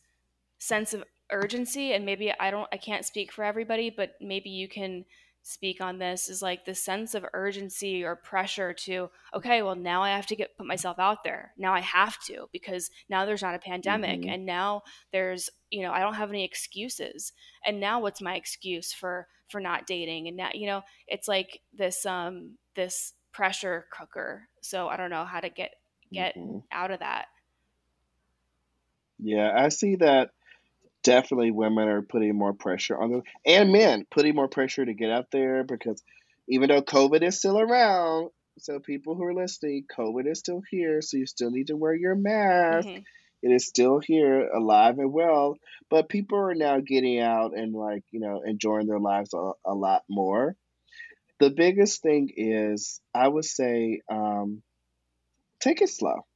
sense of urgency. And maybe I don't, I can't speak for everybody, but maybe you can speak on this is like the sense of urgency or pressure to okay well now i have to get put myself out there. Now i have to because now there's not a pandemic mm-hmm. and now there's you know i don't have any excuses. And now what's my excuse for for not dating? And now you know it's like this um this pressure cooker. So i don't know how to get get mm-hmm. out of that. Yeah i see that definitely women are putting more pressure on them and men putting more pressure to get out there because even though COVID is still around, so people who are listening, COVID is still here, so you still need to wear your mask. Mhm. It is still here, alive and well, but people are now getting out and like, you know, enjoying their lives a, a lot more. The biggest thing is, I would say, um, take it slow.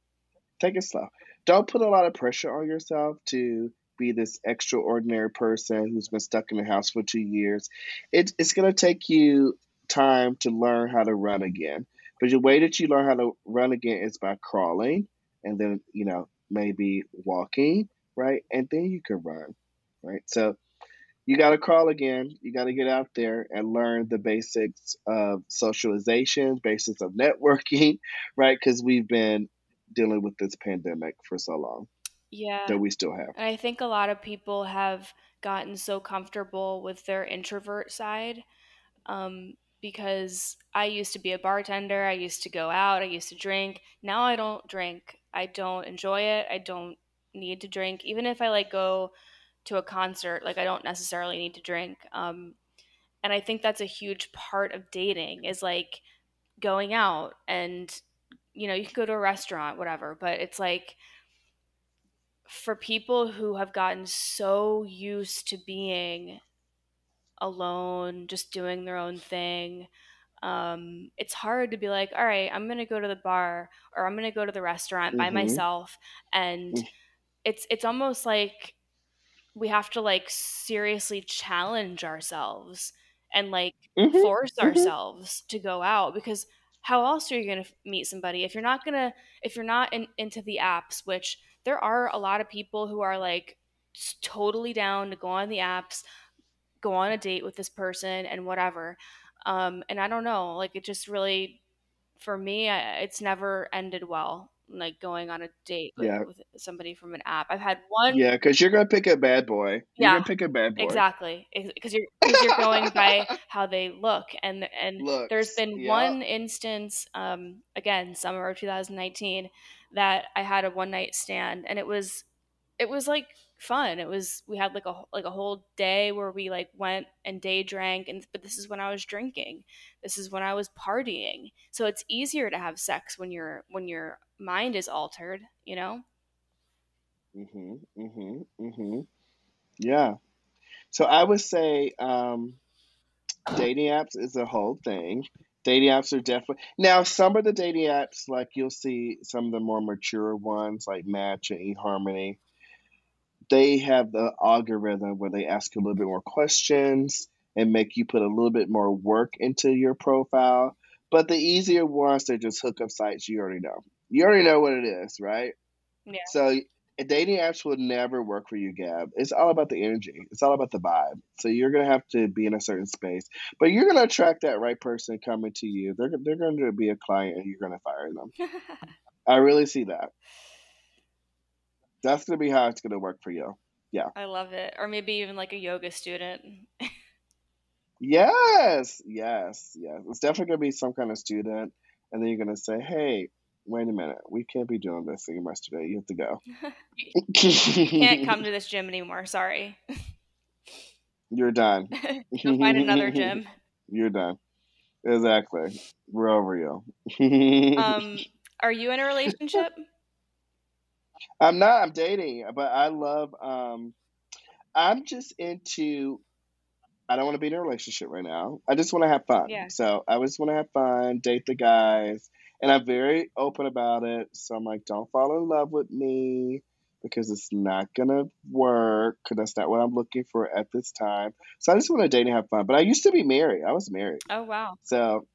Take it slow. Don't put a lot of pressure on yourself to be this extraordinary person who's been stuck in the house for two years. It, it's going to take you time to learn how to run again. But the way that you learn how to run again is by crawling and then, you know, maybe walking, right? And then you can run, right? So you got to crawl again. You got to get out there and learn the basics of socialization, basics of networking, [laughs] right? Because we've been dealing with this pandemic for so long Yeah. that we still have. And I think a lot of people have gotten so comfortable with their introvert side um, because I used to be a bartender. I used to go out. I used to drink. Now I don't drink. I don't enjoy it. I don't need to drink. Even if I like go to a concert, like I don't necessarily need to drink. Um, and I think that's a huge part of dating is like going out and you know you can go to a restaurant whatever but it's like for people who have gotten so used to being alone, just doing their own thing, um, it's hard to be like, all right, I'm gonna go to the bar or I'm gonna go to the restaurant by Mhm. myself, and Mm. it's it's almost like we have to like seriously challenge ourselves and like Mhm. force Mhm. ourselves to go out because how else are you going to meet somebody if you're not going to if you're not in, into the apps which there are a lot of people who are like totally down to go on the apps go on a date with this person and whatever um and i don't know like it just really for me I, it's never ended well like going on a date with, Yeah. with somebody from an app i've had one Yeah, because you're gonna pick a bad boy. You're Yeah, gonna pick a bad boy. Exactly, because you're because you're going by [laughs] how they look, and and there's Looks. been Yeah. one instance, um, again, summer of 2019, that I had a one night stand, and it was it was like fun. It was we had like a like a whole day where we like went and day drank, and but this is when I was drinking. This is when I was partying. So it's easier to have sex when your when your mind is altered, you know. Mhm. Mhm. Mhm. Yeah. So I would say um, dating apps is a whole thing. Dating apps are definitely now some of the dating apps, like you'll see some of the more mature ones, like Match and eHarmony. They have the algorithm where they ask you a little bit more questions and make you put a little bit more work into your profile. But the easier ones, they're just hookup sites. You already know. You already know what it is, right? Yeah. So dating apps will never work for you, Gab. It's all about the energy. It's all about the vibe. So you're gonna have to be in a certain space, but you're gonna attract that right person coming to you. They're they're to be a client, and you're gonna fire them. [laughs] I really see that. That's gonna be how it's gonna work for you. Yeah, I love it. Or maybe even like a yoga student. Yes, yes, yes. It's definitely gonna be some kind of student, and then you're gonna say, "Hey, wait a minute, we can't be doing this anymore today. You have to go." [laughs] Can't come to [laughs] this gym anymore. Sorry. You're done. [laughs] Go find another gym. You're done. Exactly. We're over you. Um, are you in a relationship? I'm not. I'm dating, but I love. Um, I'm just into. I don't want to be in a relationship right now. I just want to have fun. Yeah. So I just want to have fun, date the guys, and I'm very open about it. So I'm like, don't fall in love with me because it's not gonna work. Because that's not what I'm looking for at this time. So I just want to date and have fun. But I used to be married. I was married. Oh wow. So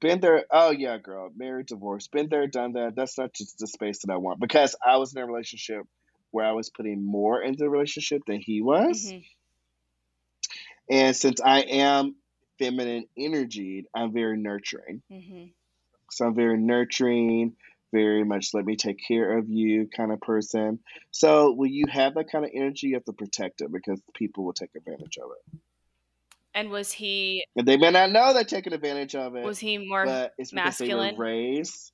been there. Oh yeah, girl, married, divorced, been there, done that. That's not just the space that I want because I was in a relationship where I was putting more into the relationship than he was, Mhm. and since I am feminine energied, I'm very nurturing. Mhm. So I'm very nurturing, very much let me take care of you kind of person. So when you have that kind of energy, you have to protect it because people will take advantage of it. And was he And they may not know they're taking advantage of it. was he more but it's masculine? raised.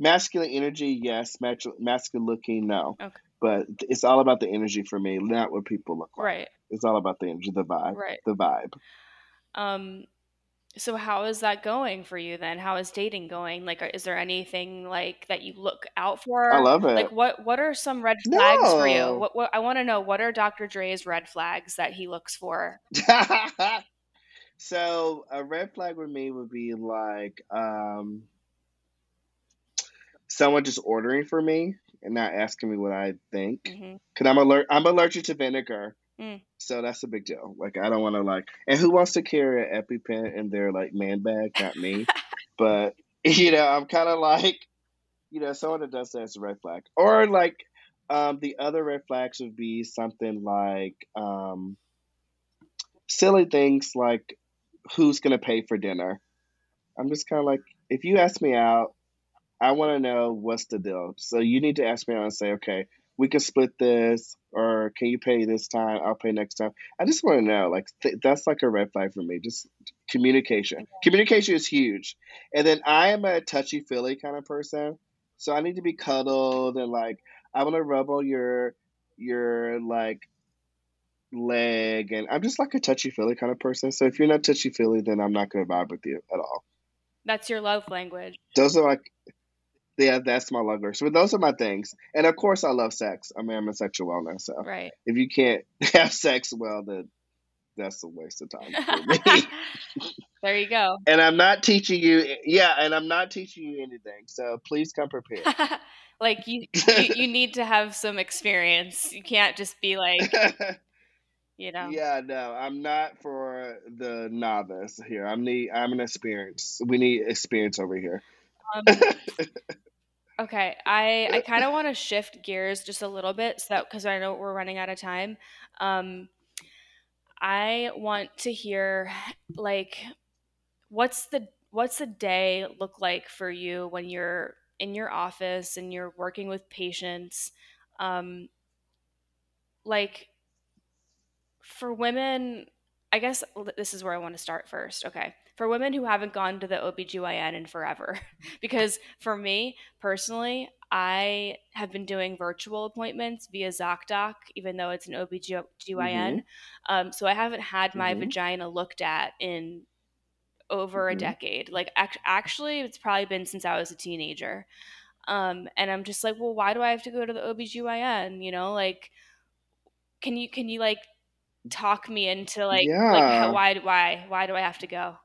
Masculine energy, yes. Masculine, masculine looking, no. Okay. but it's all about the energy for me, not what people look like. Right. It's all about the energy, the vibe, Right. the vibe. Um, so how is that going for you then? How is dating going? Like, are- is there anything like that you look out for? I for? love Like, it. what what are some red flags for you? No. What what I want to know? What are Dr. Drai's red flags that he looks for? [laughs] so a red flag with me would be like um, someone just ordering for me and not asking me what I think. hmm Cause I'm aller- I'm allergic to vinegar, Mm. so that's a big deal. Like I don't want to like, and who wants to carry an EpiPen in their like man bag? Not me. [laughs] but [laughs] you know, I'm kind of like, you know, someone that does that is a red flag. Or like, um, the other red flags would be something like um, silly things like who's gonna pay for dinner. I'm just kind of like, if you ask me out, I want to know what's the deal. So you need to ask me out and say, okay, we can split this, or can you pay this time? I'll pay next time. I just want to know. Like th- that's like a red flag for me. Just communication. Communication is huge. And then I am a touchy feely kind of person, so I need to be cuddled and like I want to rub on your your like leg, and I'm just like a touchy feely kind of person. So if you're not touchy feely, then I'm not gonna vibe with you at all. That's your love language. Those are like yeah, that's my love language. But those are my things. And of course, I love sex. I mean, I'm a sexual wellness. So Right. if you can't [laughs] have sex well, then that's a waste of time for me. [laughs] there you go. and I'm not teaching you. Yeah, and I'm not teaching you anything. So please come prepared. [laughs] like you, you you need to have some experience. You can't just be like, you know. yeah, no, I'm not for the novice here. I'm the I'm an experience. We need experience over here. Um, okay, I I [laughs] kind of want to shift gears just a little bit, so that because I know we're running out of time. Um, I want to hear like what's the what's the day look like for you when you're in your office and you're working with patients um like for women i guess this is where i want to start first okay for women who haven't gone to the obgyn in forever [laughs] because for me personally i have been doing virtual appointments via zocdoc even though it's an obgyn mhm. um, so i haven't had my Mhm. vagina looked at in over a Mhm. decade. Like ac- actually it's probably been since I was a teenager. Um and I'm just like, "Well, why do I have to go to the OBGYN, you know? Like can you can you like talk me into like like how, why why why do I have to go?"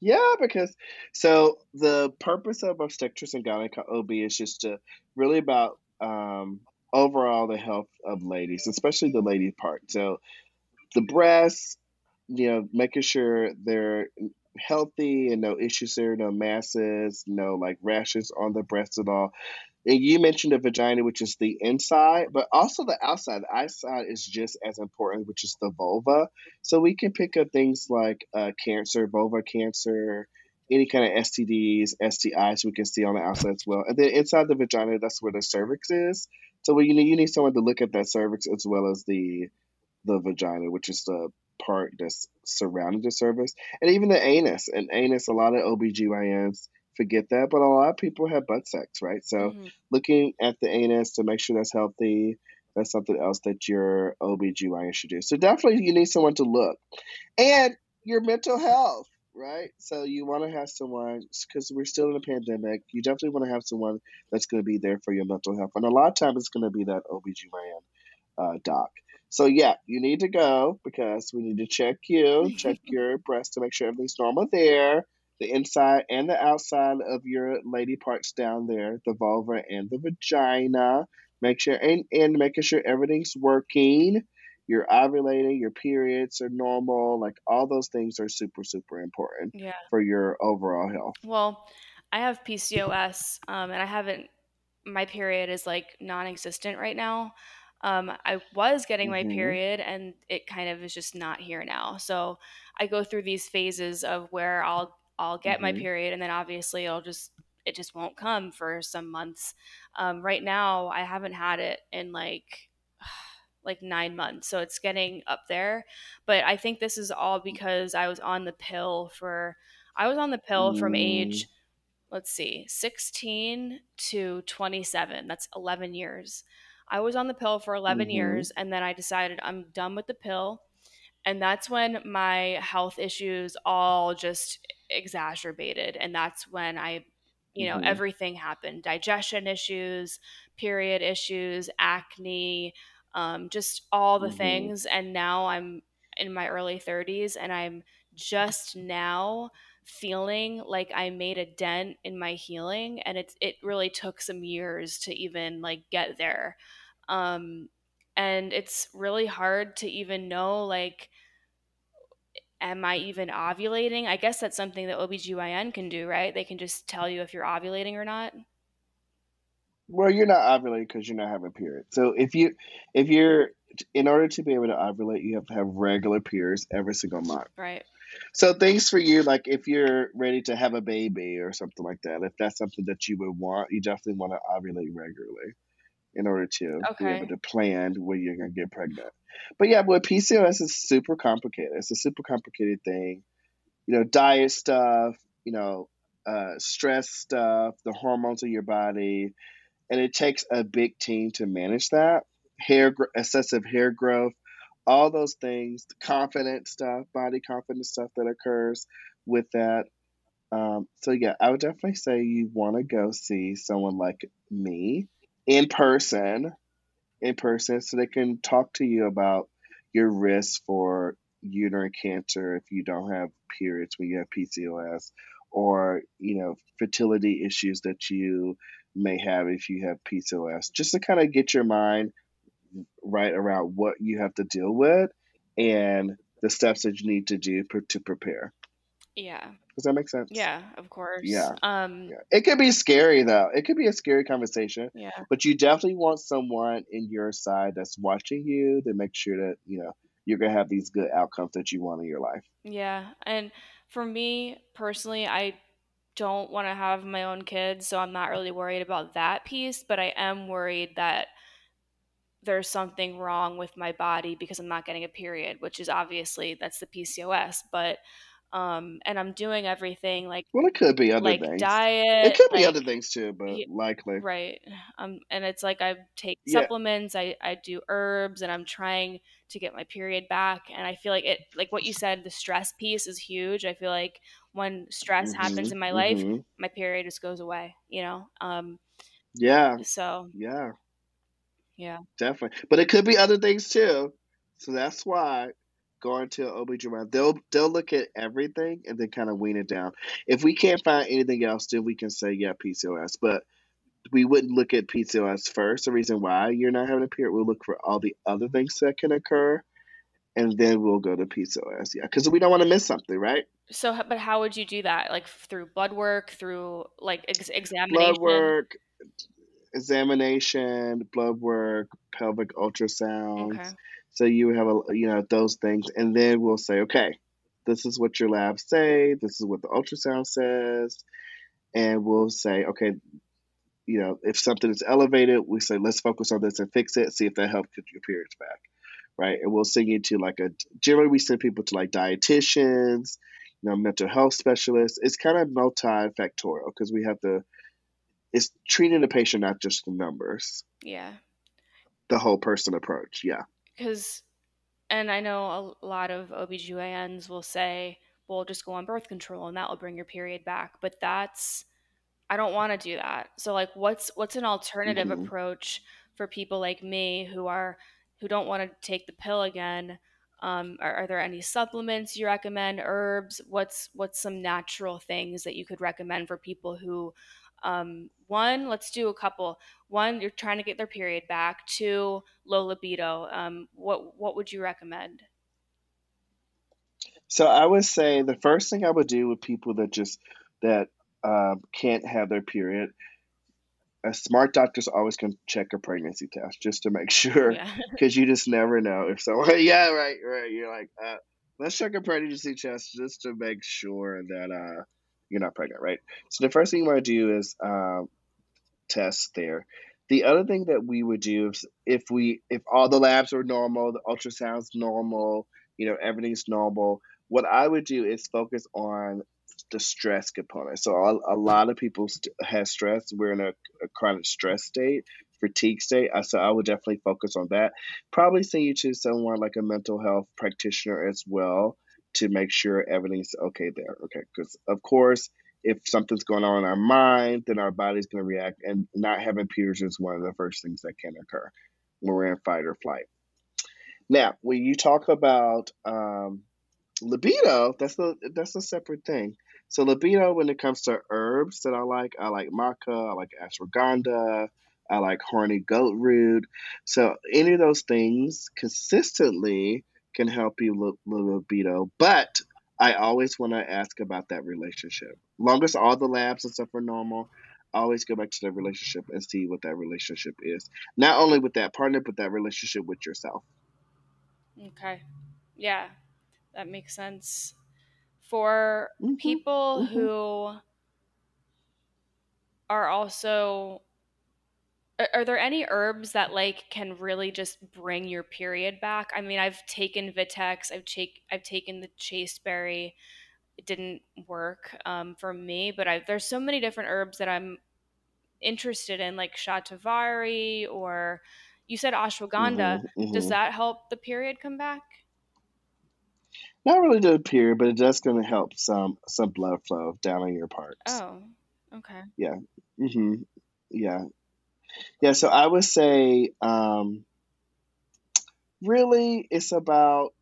Yeah, because so the purpose of obstetrics and gynecology is just to really about um, overall the health of ladies, especially the lady part. So the breasts, you know, making sure they're healthy and no issues there, no masses, no like rashes on the breasts at all. And you mentioned the vagina, which is the inside, but also the outside. The outside is just as important, which is the vulva. So we can pick up things like uh, cancer, vulva cancer, any kind of STDs, STIs we can see on the outside as well. And then inside the vagina, that's where the cervix is. So you need, you need someone to look at that cervix as well as the the vagina, which is the part that's surrounding the cervix, and even the anus. And anus, a lot of OBGYNs forget that, but a lot of people have butt sex, right? So Mhm. looking at the anus to make sure that's healthy, that's something else that your OBGYN should do. So definitely you need someone to look. And your mental health, right? So you want to have someone, because we're still in a pandemic, you definitely want to have someone that's going to be there for your mental health. And a lot of times it's going to be that OBGYN uh, doc. So yeah, you need to go because we need to check you, [laughs] check your breast to make sure everything's normal there, the inside and the outside of your lady parts down there, the vulva and the vagina. Make sure and, and making sure everything's working. You're ovulating, your periods are normal, like all those things are super, super important Yeah. for your overall health. Well, I have PCOS um and I haven't my period is like non-existent right now. Um, I was getting my hmm period and it kind of is just not here now. So I go through these phases of where I'll I'll get my hmm period and then obviously I'll just it just won't come for some months. Um, right now I haven't had it in like [sighs] like nine months, so it's getting up there. But I think this is all because I was on the pill for I was on the pill from mm age let's see, 16 to 27. That's 11 years. I was on the pill for 11 Mhm. years and then I decided I'm done with the pill. And that's when my health issues all just exacerbated. And that's when I, you know, Mhm. everything happened digestion issues, period issues, acne, um, just all the Mhm. things. And now I'm in my early 30s and I'm just now feeling like I made a dent in my healing and it it really took some years to even like get there. Um and it's really hard to even know like am I even ovulating? I guess that's something that OBGYN can do, right? They can just tell you if you're ovulating or not. Well, you're not ovulating because you're not having a period. So if you if you're in order to be able to ovulate, you have to have regular periods every single month. Right. So things for you, like if you're ready to have a baby or something like that, if that's something that you would want, you definitely want to ovulate regularly in order to be able to plan when you're gonna get pregnant. But yeah, with PCOS is super complicated. It's a super complicated thing. You know, diet stuff, you know, uh, stress stuff, the hormones of your body, and it takes a big team to manage that. Hair, excessive hair growth, all those things, the confident stuff, body confidence stuff that occurs with that. Um, so yeah, I would definitely say you want to go see someone like me in person, in person, so they can talk to you about your risk for uterine cancer if you don't have periods when you have PCOS, or you know fertility issues that you may have if you have PCOS, just to kind of get your mind right around what you have to deal with and the steps that you need to do to prepare. Yeah. Does that make sense? Yeah, of course. Yeah. Um Yeah. It could be scary though. It could be a scary conversation, yeah. but you definitely want someone in your side that's watching you to make sure that, you know, you're going to have these good outcomes that you want in your life. Yeah. And for me personally, I don't want to have my own kids, so I'm not really worried about that piece, but I am worried that there's something wrong with my body because I'm not getting a period, which is obviously that's the PCOS, but um and I'm doing everything like Well, it could be other like things. It could be like other things too, but likely. right. Um and it's like I take Yeah. supplements, I I do herbs and I'm trying to get my period back and I feel like it like what you said the stress piece is huge. I feel like when stress happens Mhm. in my life, Mhm. my period just goes away, you know? Um Yeah. so Yeah. yeah. Definitely. But it could be other things too. So that's why going to OBGYN, they'll they'll look at everything and then kind of wean it down. If we can't find anything else, then we can say yeah, PCOS. But we wouldn't look at PCOS first. The reason why you're not having a period, we'll look for all the other things that can occur, and then we'll go to PCOS. Yeah, because we don't want to miss something, right? So but how would you do that? Like through blood work, through like ex- Blood examination? work, examination, blood work, pelvic ultrasounds. Okay. So you have a you know those things, and then we'll say, okay, this is what your labs say. This is what the ultrasound says, and we'll say, okay, you know, if something is elevated, we say let's focus on this and fix it. See if that helps get your periods back, right? And we'll send you to like a generally we send people to like dietitians, you know, mental health specialists. It's kind of multifactorial because we have to. It's treating the patient, not just the numbers. Yeah. The whole person approach. Yeah. Because, and I know a lot of OBGYNs will say, well, just go on birth control and that will bring your period back. But that's, I don't want to do that. So like, what's, what's an alternative hmm approach for people like me who are, who don't want to take the pill again? Um, are, are there any supplements you recommend, herbs? What's, what's some natural things that you could recommend for people who, um, one, let's do a couple. One, you're trying to get their period back. Two, low libido. Um, what what would you recommend? So I would say the first thing I would do with people that just that um, can't have their period, a smart doctor's always going to check a pregnancy test just to make [laughs] sure, Yeah. because you just never know if someone. [laughs] Yeah, right, right. You're like, uh, let's check a pregnancy test just to make sure that uh, you're not pregnant, right? So the first thing you want to do is um, test there. The other thing that we would do is if we if all the labs are normal, the ultrasound's normal, you know, everything's normal. What I would do is focus on the stress component. So a, a lot of people st- have stress. We're in a, a chronic stress state, fatigue state. Uh, so I would definitely focus on that. Probably send you to someone like a mental health practitioner as well to make sure everything's okay there. Okay, because of course, if something's going on in our mind, then our body's going to react, and not having periods is one of the first things that can occur when we're in fight or flight. Now, when you talk about um, libido, that's a that's a separate thing. So libido, when it comes to herbs that I like, I like maca, I like ashwagandha, I like horny goat root. So any of those things consistently can help you libido, but I always want to ask about that relationship. Long as all the labs and stuff are normal, always go back to that relationship and see what that relationship is. Not only with that partner, but that relationship with yourself. Okay. Yeah, that makes sense. For mm-hmm. people mm-hmm. who are also are there any herbs that like can really just bring your period back? I mean, I've taken Vitex, I've take I've taken the chasteberry. It didn't work um, for me, but I, there's so many different herbs that I'm interested in, like shatavari or you said ashwagandha. Mm-hmm, mm-hmm. Does that help the period come back? Not really the period, but it does going to help some some blood flow down in your parts. Oh, okay. Yeah. Mm-hmm. Yeah. Yeah. So I would say, um, really, it's about.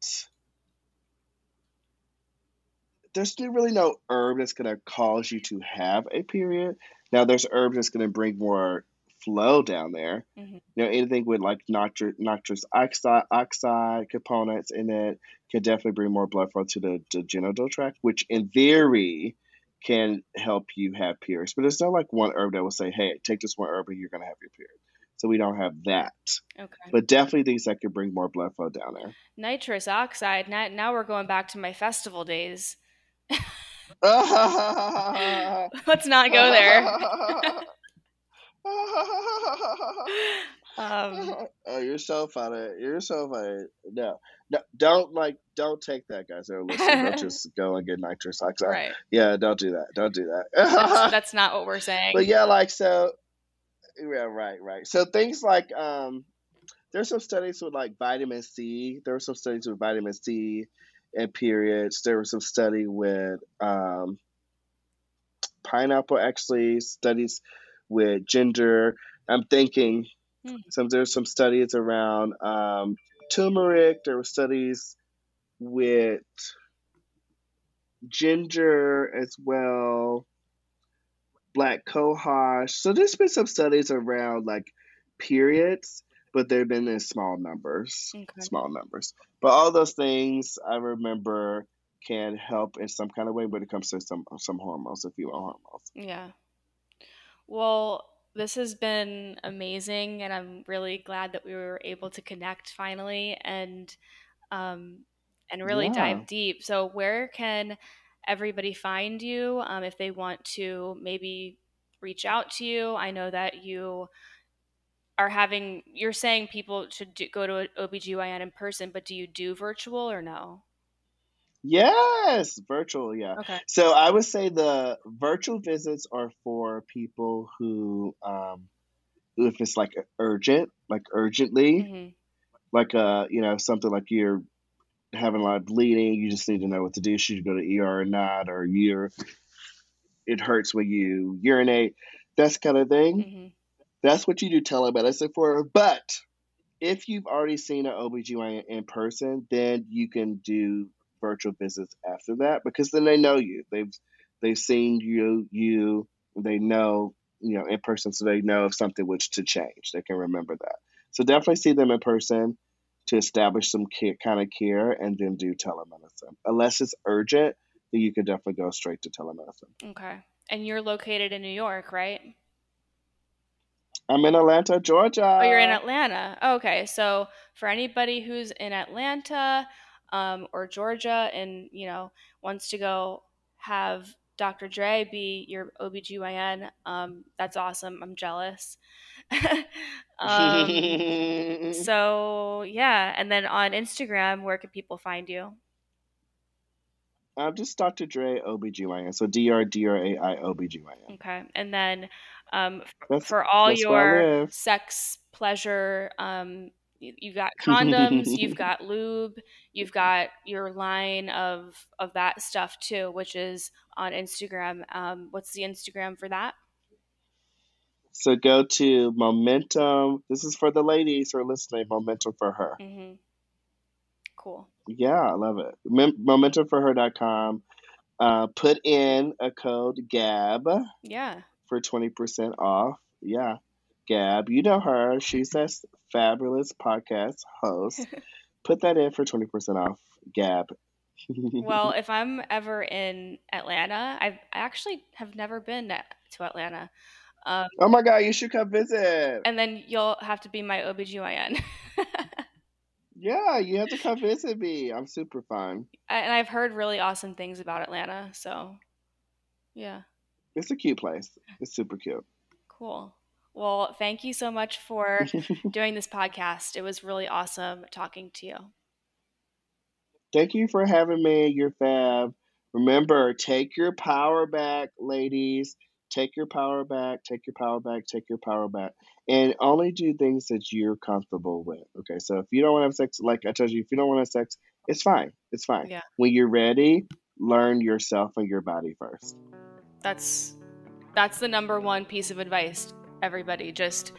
There's really no herb that's going to cause you to have a period. Now, there's herbs that's going to bring more flow down there. Mm-hmm. You know, anything with like nitrous, nitrous oxide, oxide components in it can definitely bring more blood flow to the, the genital tract, which in theory can help you have periods. But it's not like one herb that will say, hey, take this one herb and you're going to have your period. So we don't have that. Okay. But definitely things that could bring more blood flow down there. Nitrous oxide. Now, now we're going back to my festival days. [laughs] [laughs] Let's not go there. [laughs] um, [laughs] oh, you're so funny. You're so funny. No, no, don't like, don't take that, guys. Don't [laughs] just go and get nitrous oxide. Right. Yeah, don't do that. Don't do that. that's, [laughs] that's not what we're saying. But yeah, like so. Yeah, right, right. So things like um, there's some studies with like vitamin C. There were some studies with vitamin C and periods. There was some study with um, pineapple. Actually, studies with ginger. I'm thinking mm. some there's some studies around um, turmeric. There were studies with ginger as well, black cohosh. So there's been some studies around like periods, but they've been in small numbers. Okay. Small numbers. But all those things I remember can help in some kind of way when it comes to some some hormones, if you want hormones. Yeah. Well, this has been amazing, and I'm really glad that we were able to connect finally and um, and really yeah. dive deep. So, where can everybody find you um, if they want to maybe reach out to you? I know that you are having you're saying people should do, go to an OBGYN in person, but do you do virtual or no? Yes, virtual, yeah. Okay. So I would say the virtual visits are for people who, um, if it's like urgent, like urgently, mm-hmm. like uh, you know, something like you're having a lot of bleeding, you just need to know what to do. Should you go to ER or not, or you're it hurts when you urinate, that's kind of thing. Mm-hmm. That's what you do telemedicine for. But if you've already seen an OBGYN in person, then you can do virtual visits after that because then they know you. They've they've seen you you they know you know in person so they know if something was to change. They can remember that. So definitely see them in person to establish some care, kind of care and then do telemedicine. Unless it's urgent, then you could definitely go straight to telemedicine. Okay. And you're located in New York, right? I'm in Atlanta, Georgia. Oh, you're in Atlanta. Okay. So for anybody who's in Atlanta, um, or Georgia and, you know, wants to go have Dr. Drai be your OBGYN, um, that's awesome. I'm jealous. [laughs] um, [laughs] so, yeah. And then on Instagram, where can people find you? I'm just Dr. Drai OBGYN. So D R D R A I OBGYN. Okay. And then um, for all that's where I your sex pleasure, um, you've got condoms, you've [laughs] got lube, you've got your line of of that stuff too, which is on Instagram. Um, what's the Instagram for that? so go to Momentum. This is for the ladies who are listening. Momentum for her. hmm Cool. Yeah, I love it. Mem- momentumforher.com. Uh, put in a code GAB Yeah. for 20% off. Yeah, Gab. You know her. She's that fabulous podcast host. [laughs] Put that in for 20% off. Gab. [laughs] Well, if I'm ever in Atlanta, I've, I actually have never been to Atlanta. Um, oh my God, you should come visit. and then you'll have to be my OBGYN. [laughs] Yeah, you have to come visit me. I'm super fun. and I've heard really awesome things about Atlanta. So, yeah, It's a cute place. It's super cute. cool. Well, thank you so much for [laughs] doing this podcast. It was really awesome talking to you. Thank you for having me. You're fab. Remember, take your power back, ladies. Take your power back. Take your power back. Take your power back. And only do things that you're comfortable with. Okay. So if you don't want to have sex, like I told you, if you don't want to have sex, it's fine. It's fine. Yeah. When you're ready, learn yourself and your body first. That's that's the number one piece of advice. Everybody, just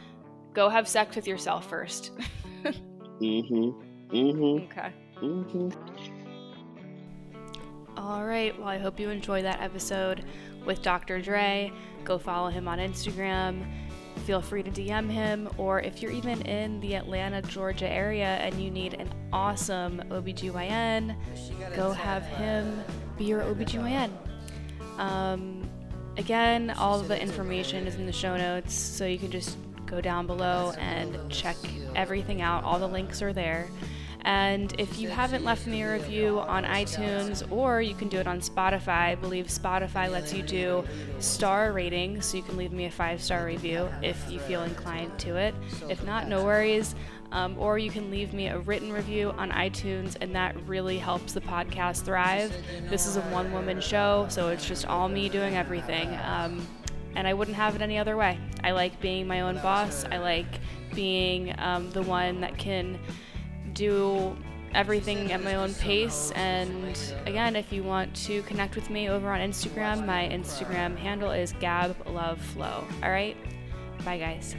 go have sex with yourself first. [laughs] Mm-hmm. Mm-hmm. okay. Mm-hmm. All right. Well, I hope you enjoyed that episode with Dr. Drai. Go follow him on Instagram. Feel free to DM him, or if you're even in the Atlanta, Georgia area and you need an awesome OBGYN, go have him be your OBGYN. Um, again, all the information is in the show notes, so you can just go down below and check everything out. All the links are there. And if you haven't left me a review on iTunes, or you can do it on Spotify, I believe Spotify lets you do star ratings, so you can leave me a five star review if you feel inclined to it. If not, no worries. Um, or you can leave me a written review on iTunes, and that really helps the podcast thrive. This is a one woman show, so it's just all me doing everything. Um, and I wouldn't have it any other way. I like being my own boss. I like being um, the one that can do everything at my own pace. And again, if you want to connect with me over on Instagram, my Instagram handle is GabLoveFlow. All right? Bye, guys.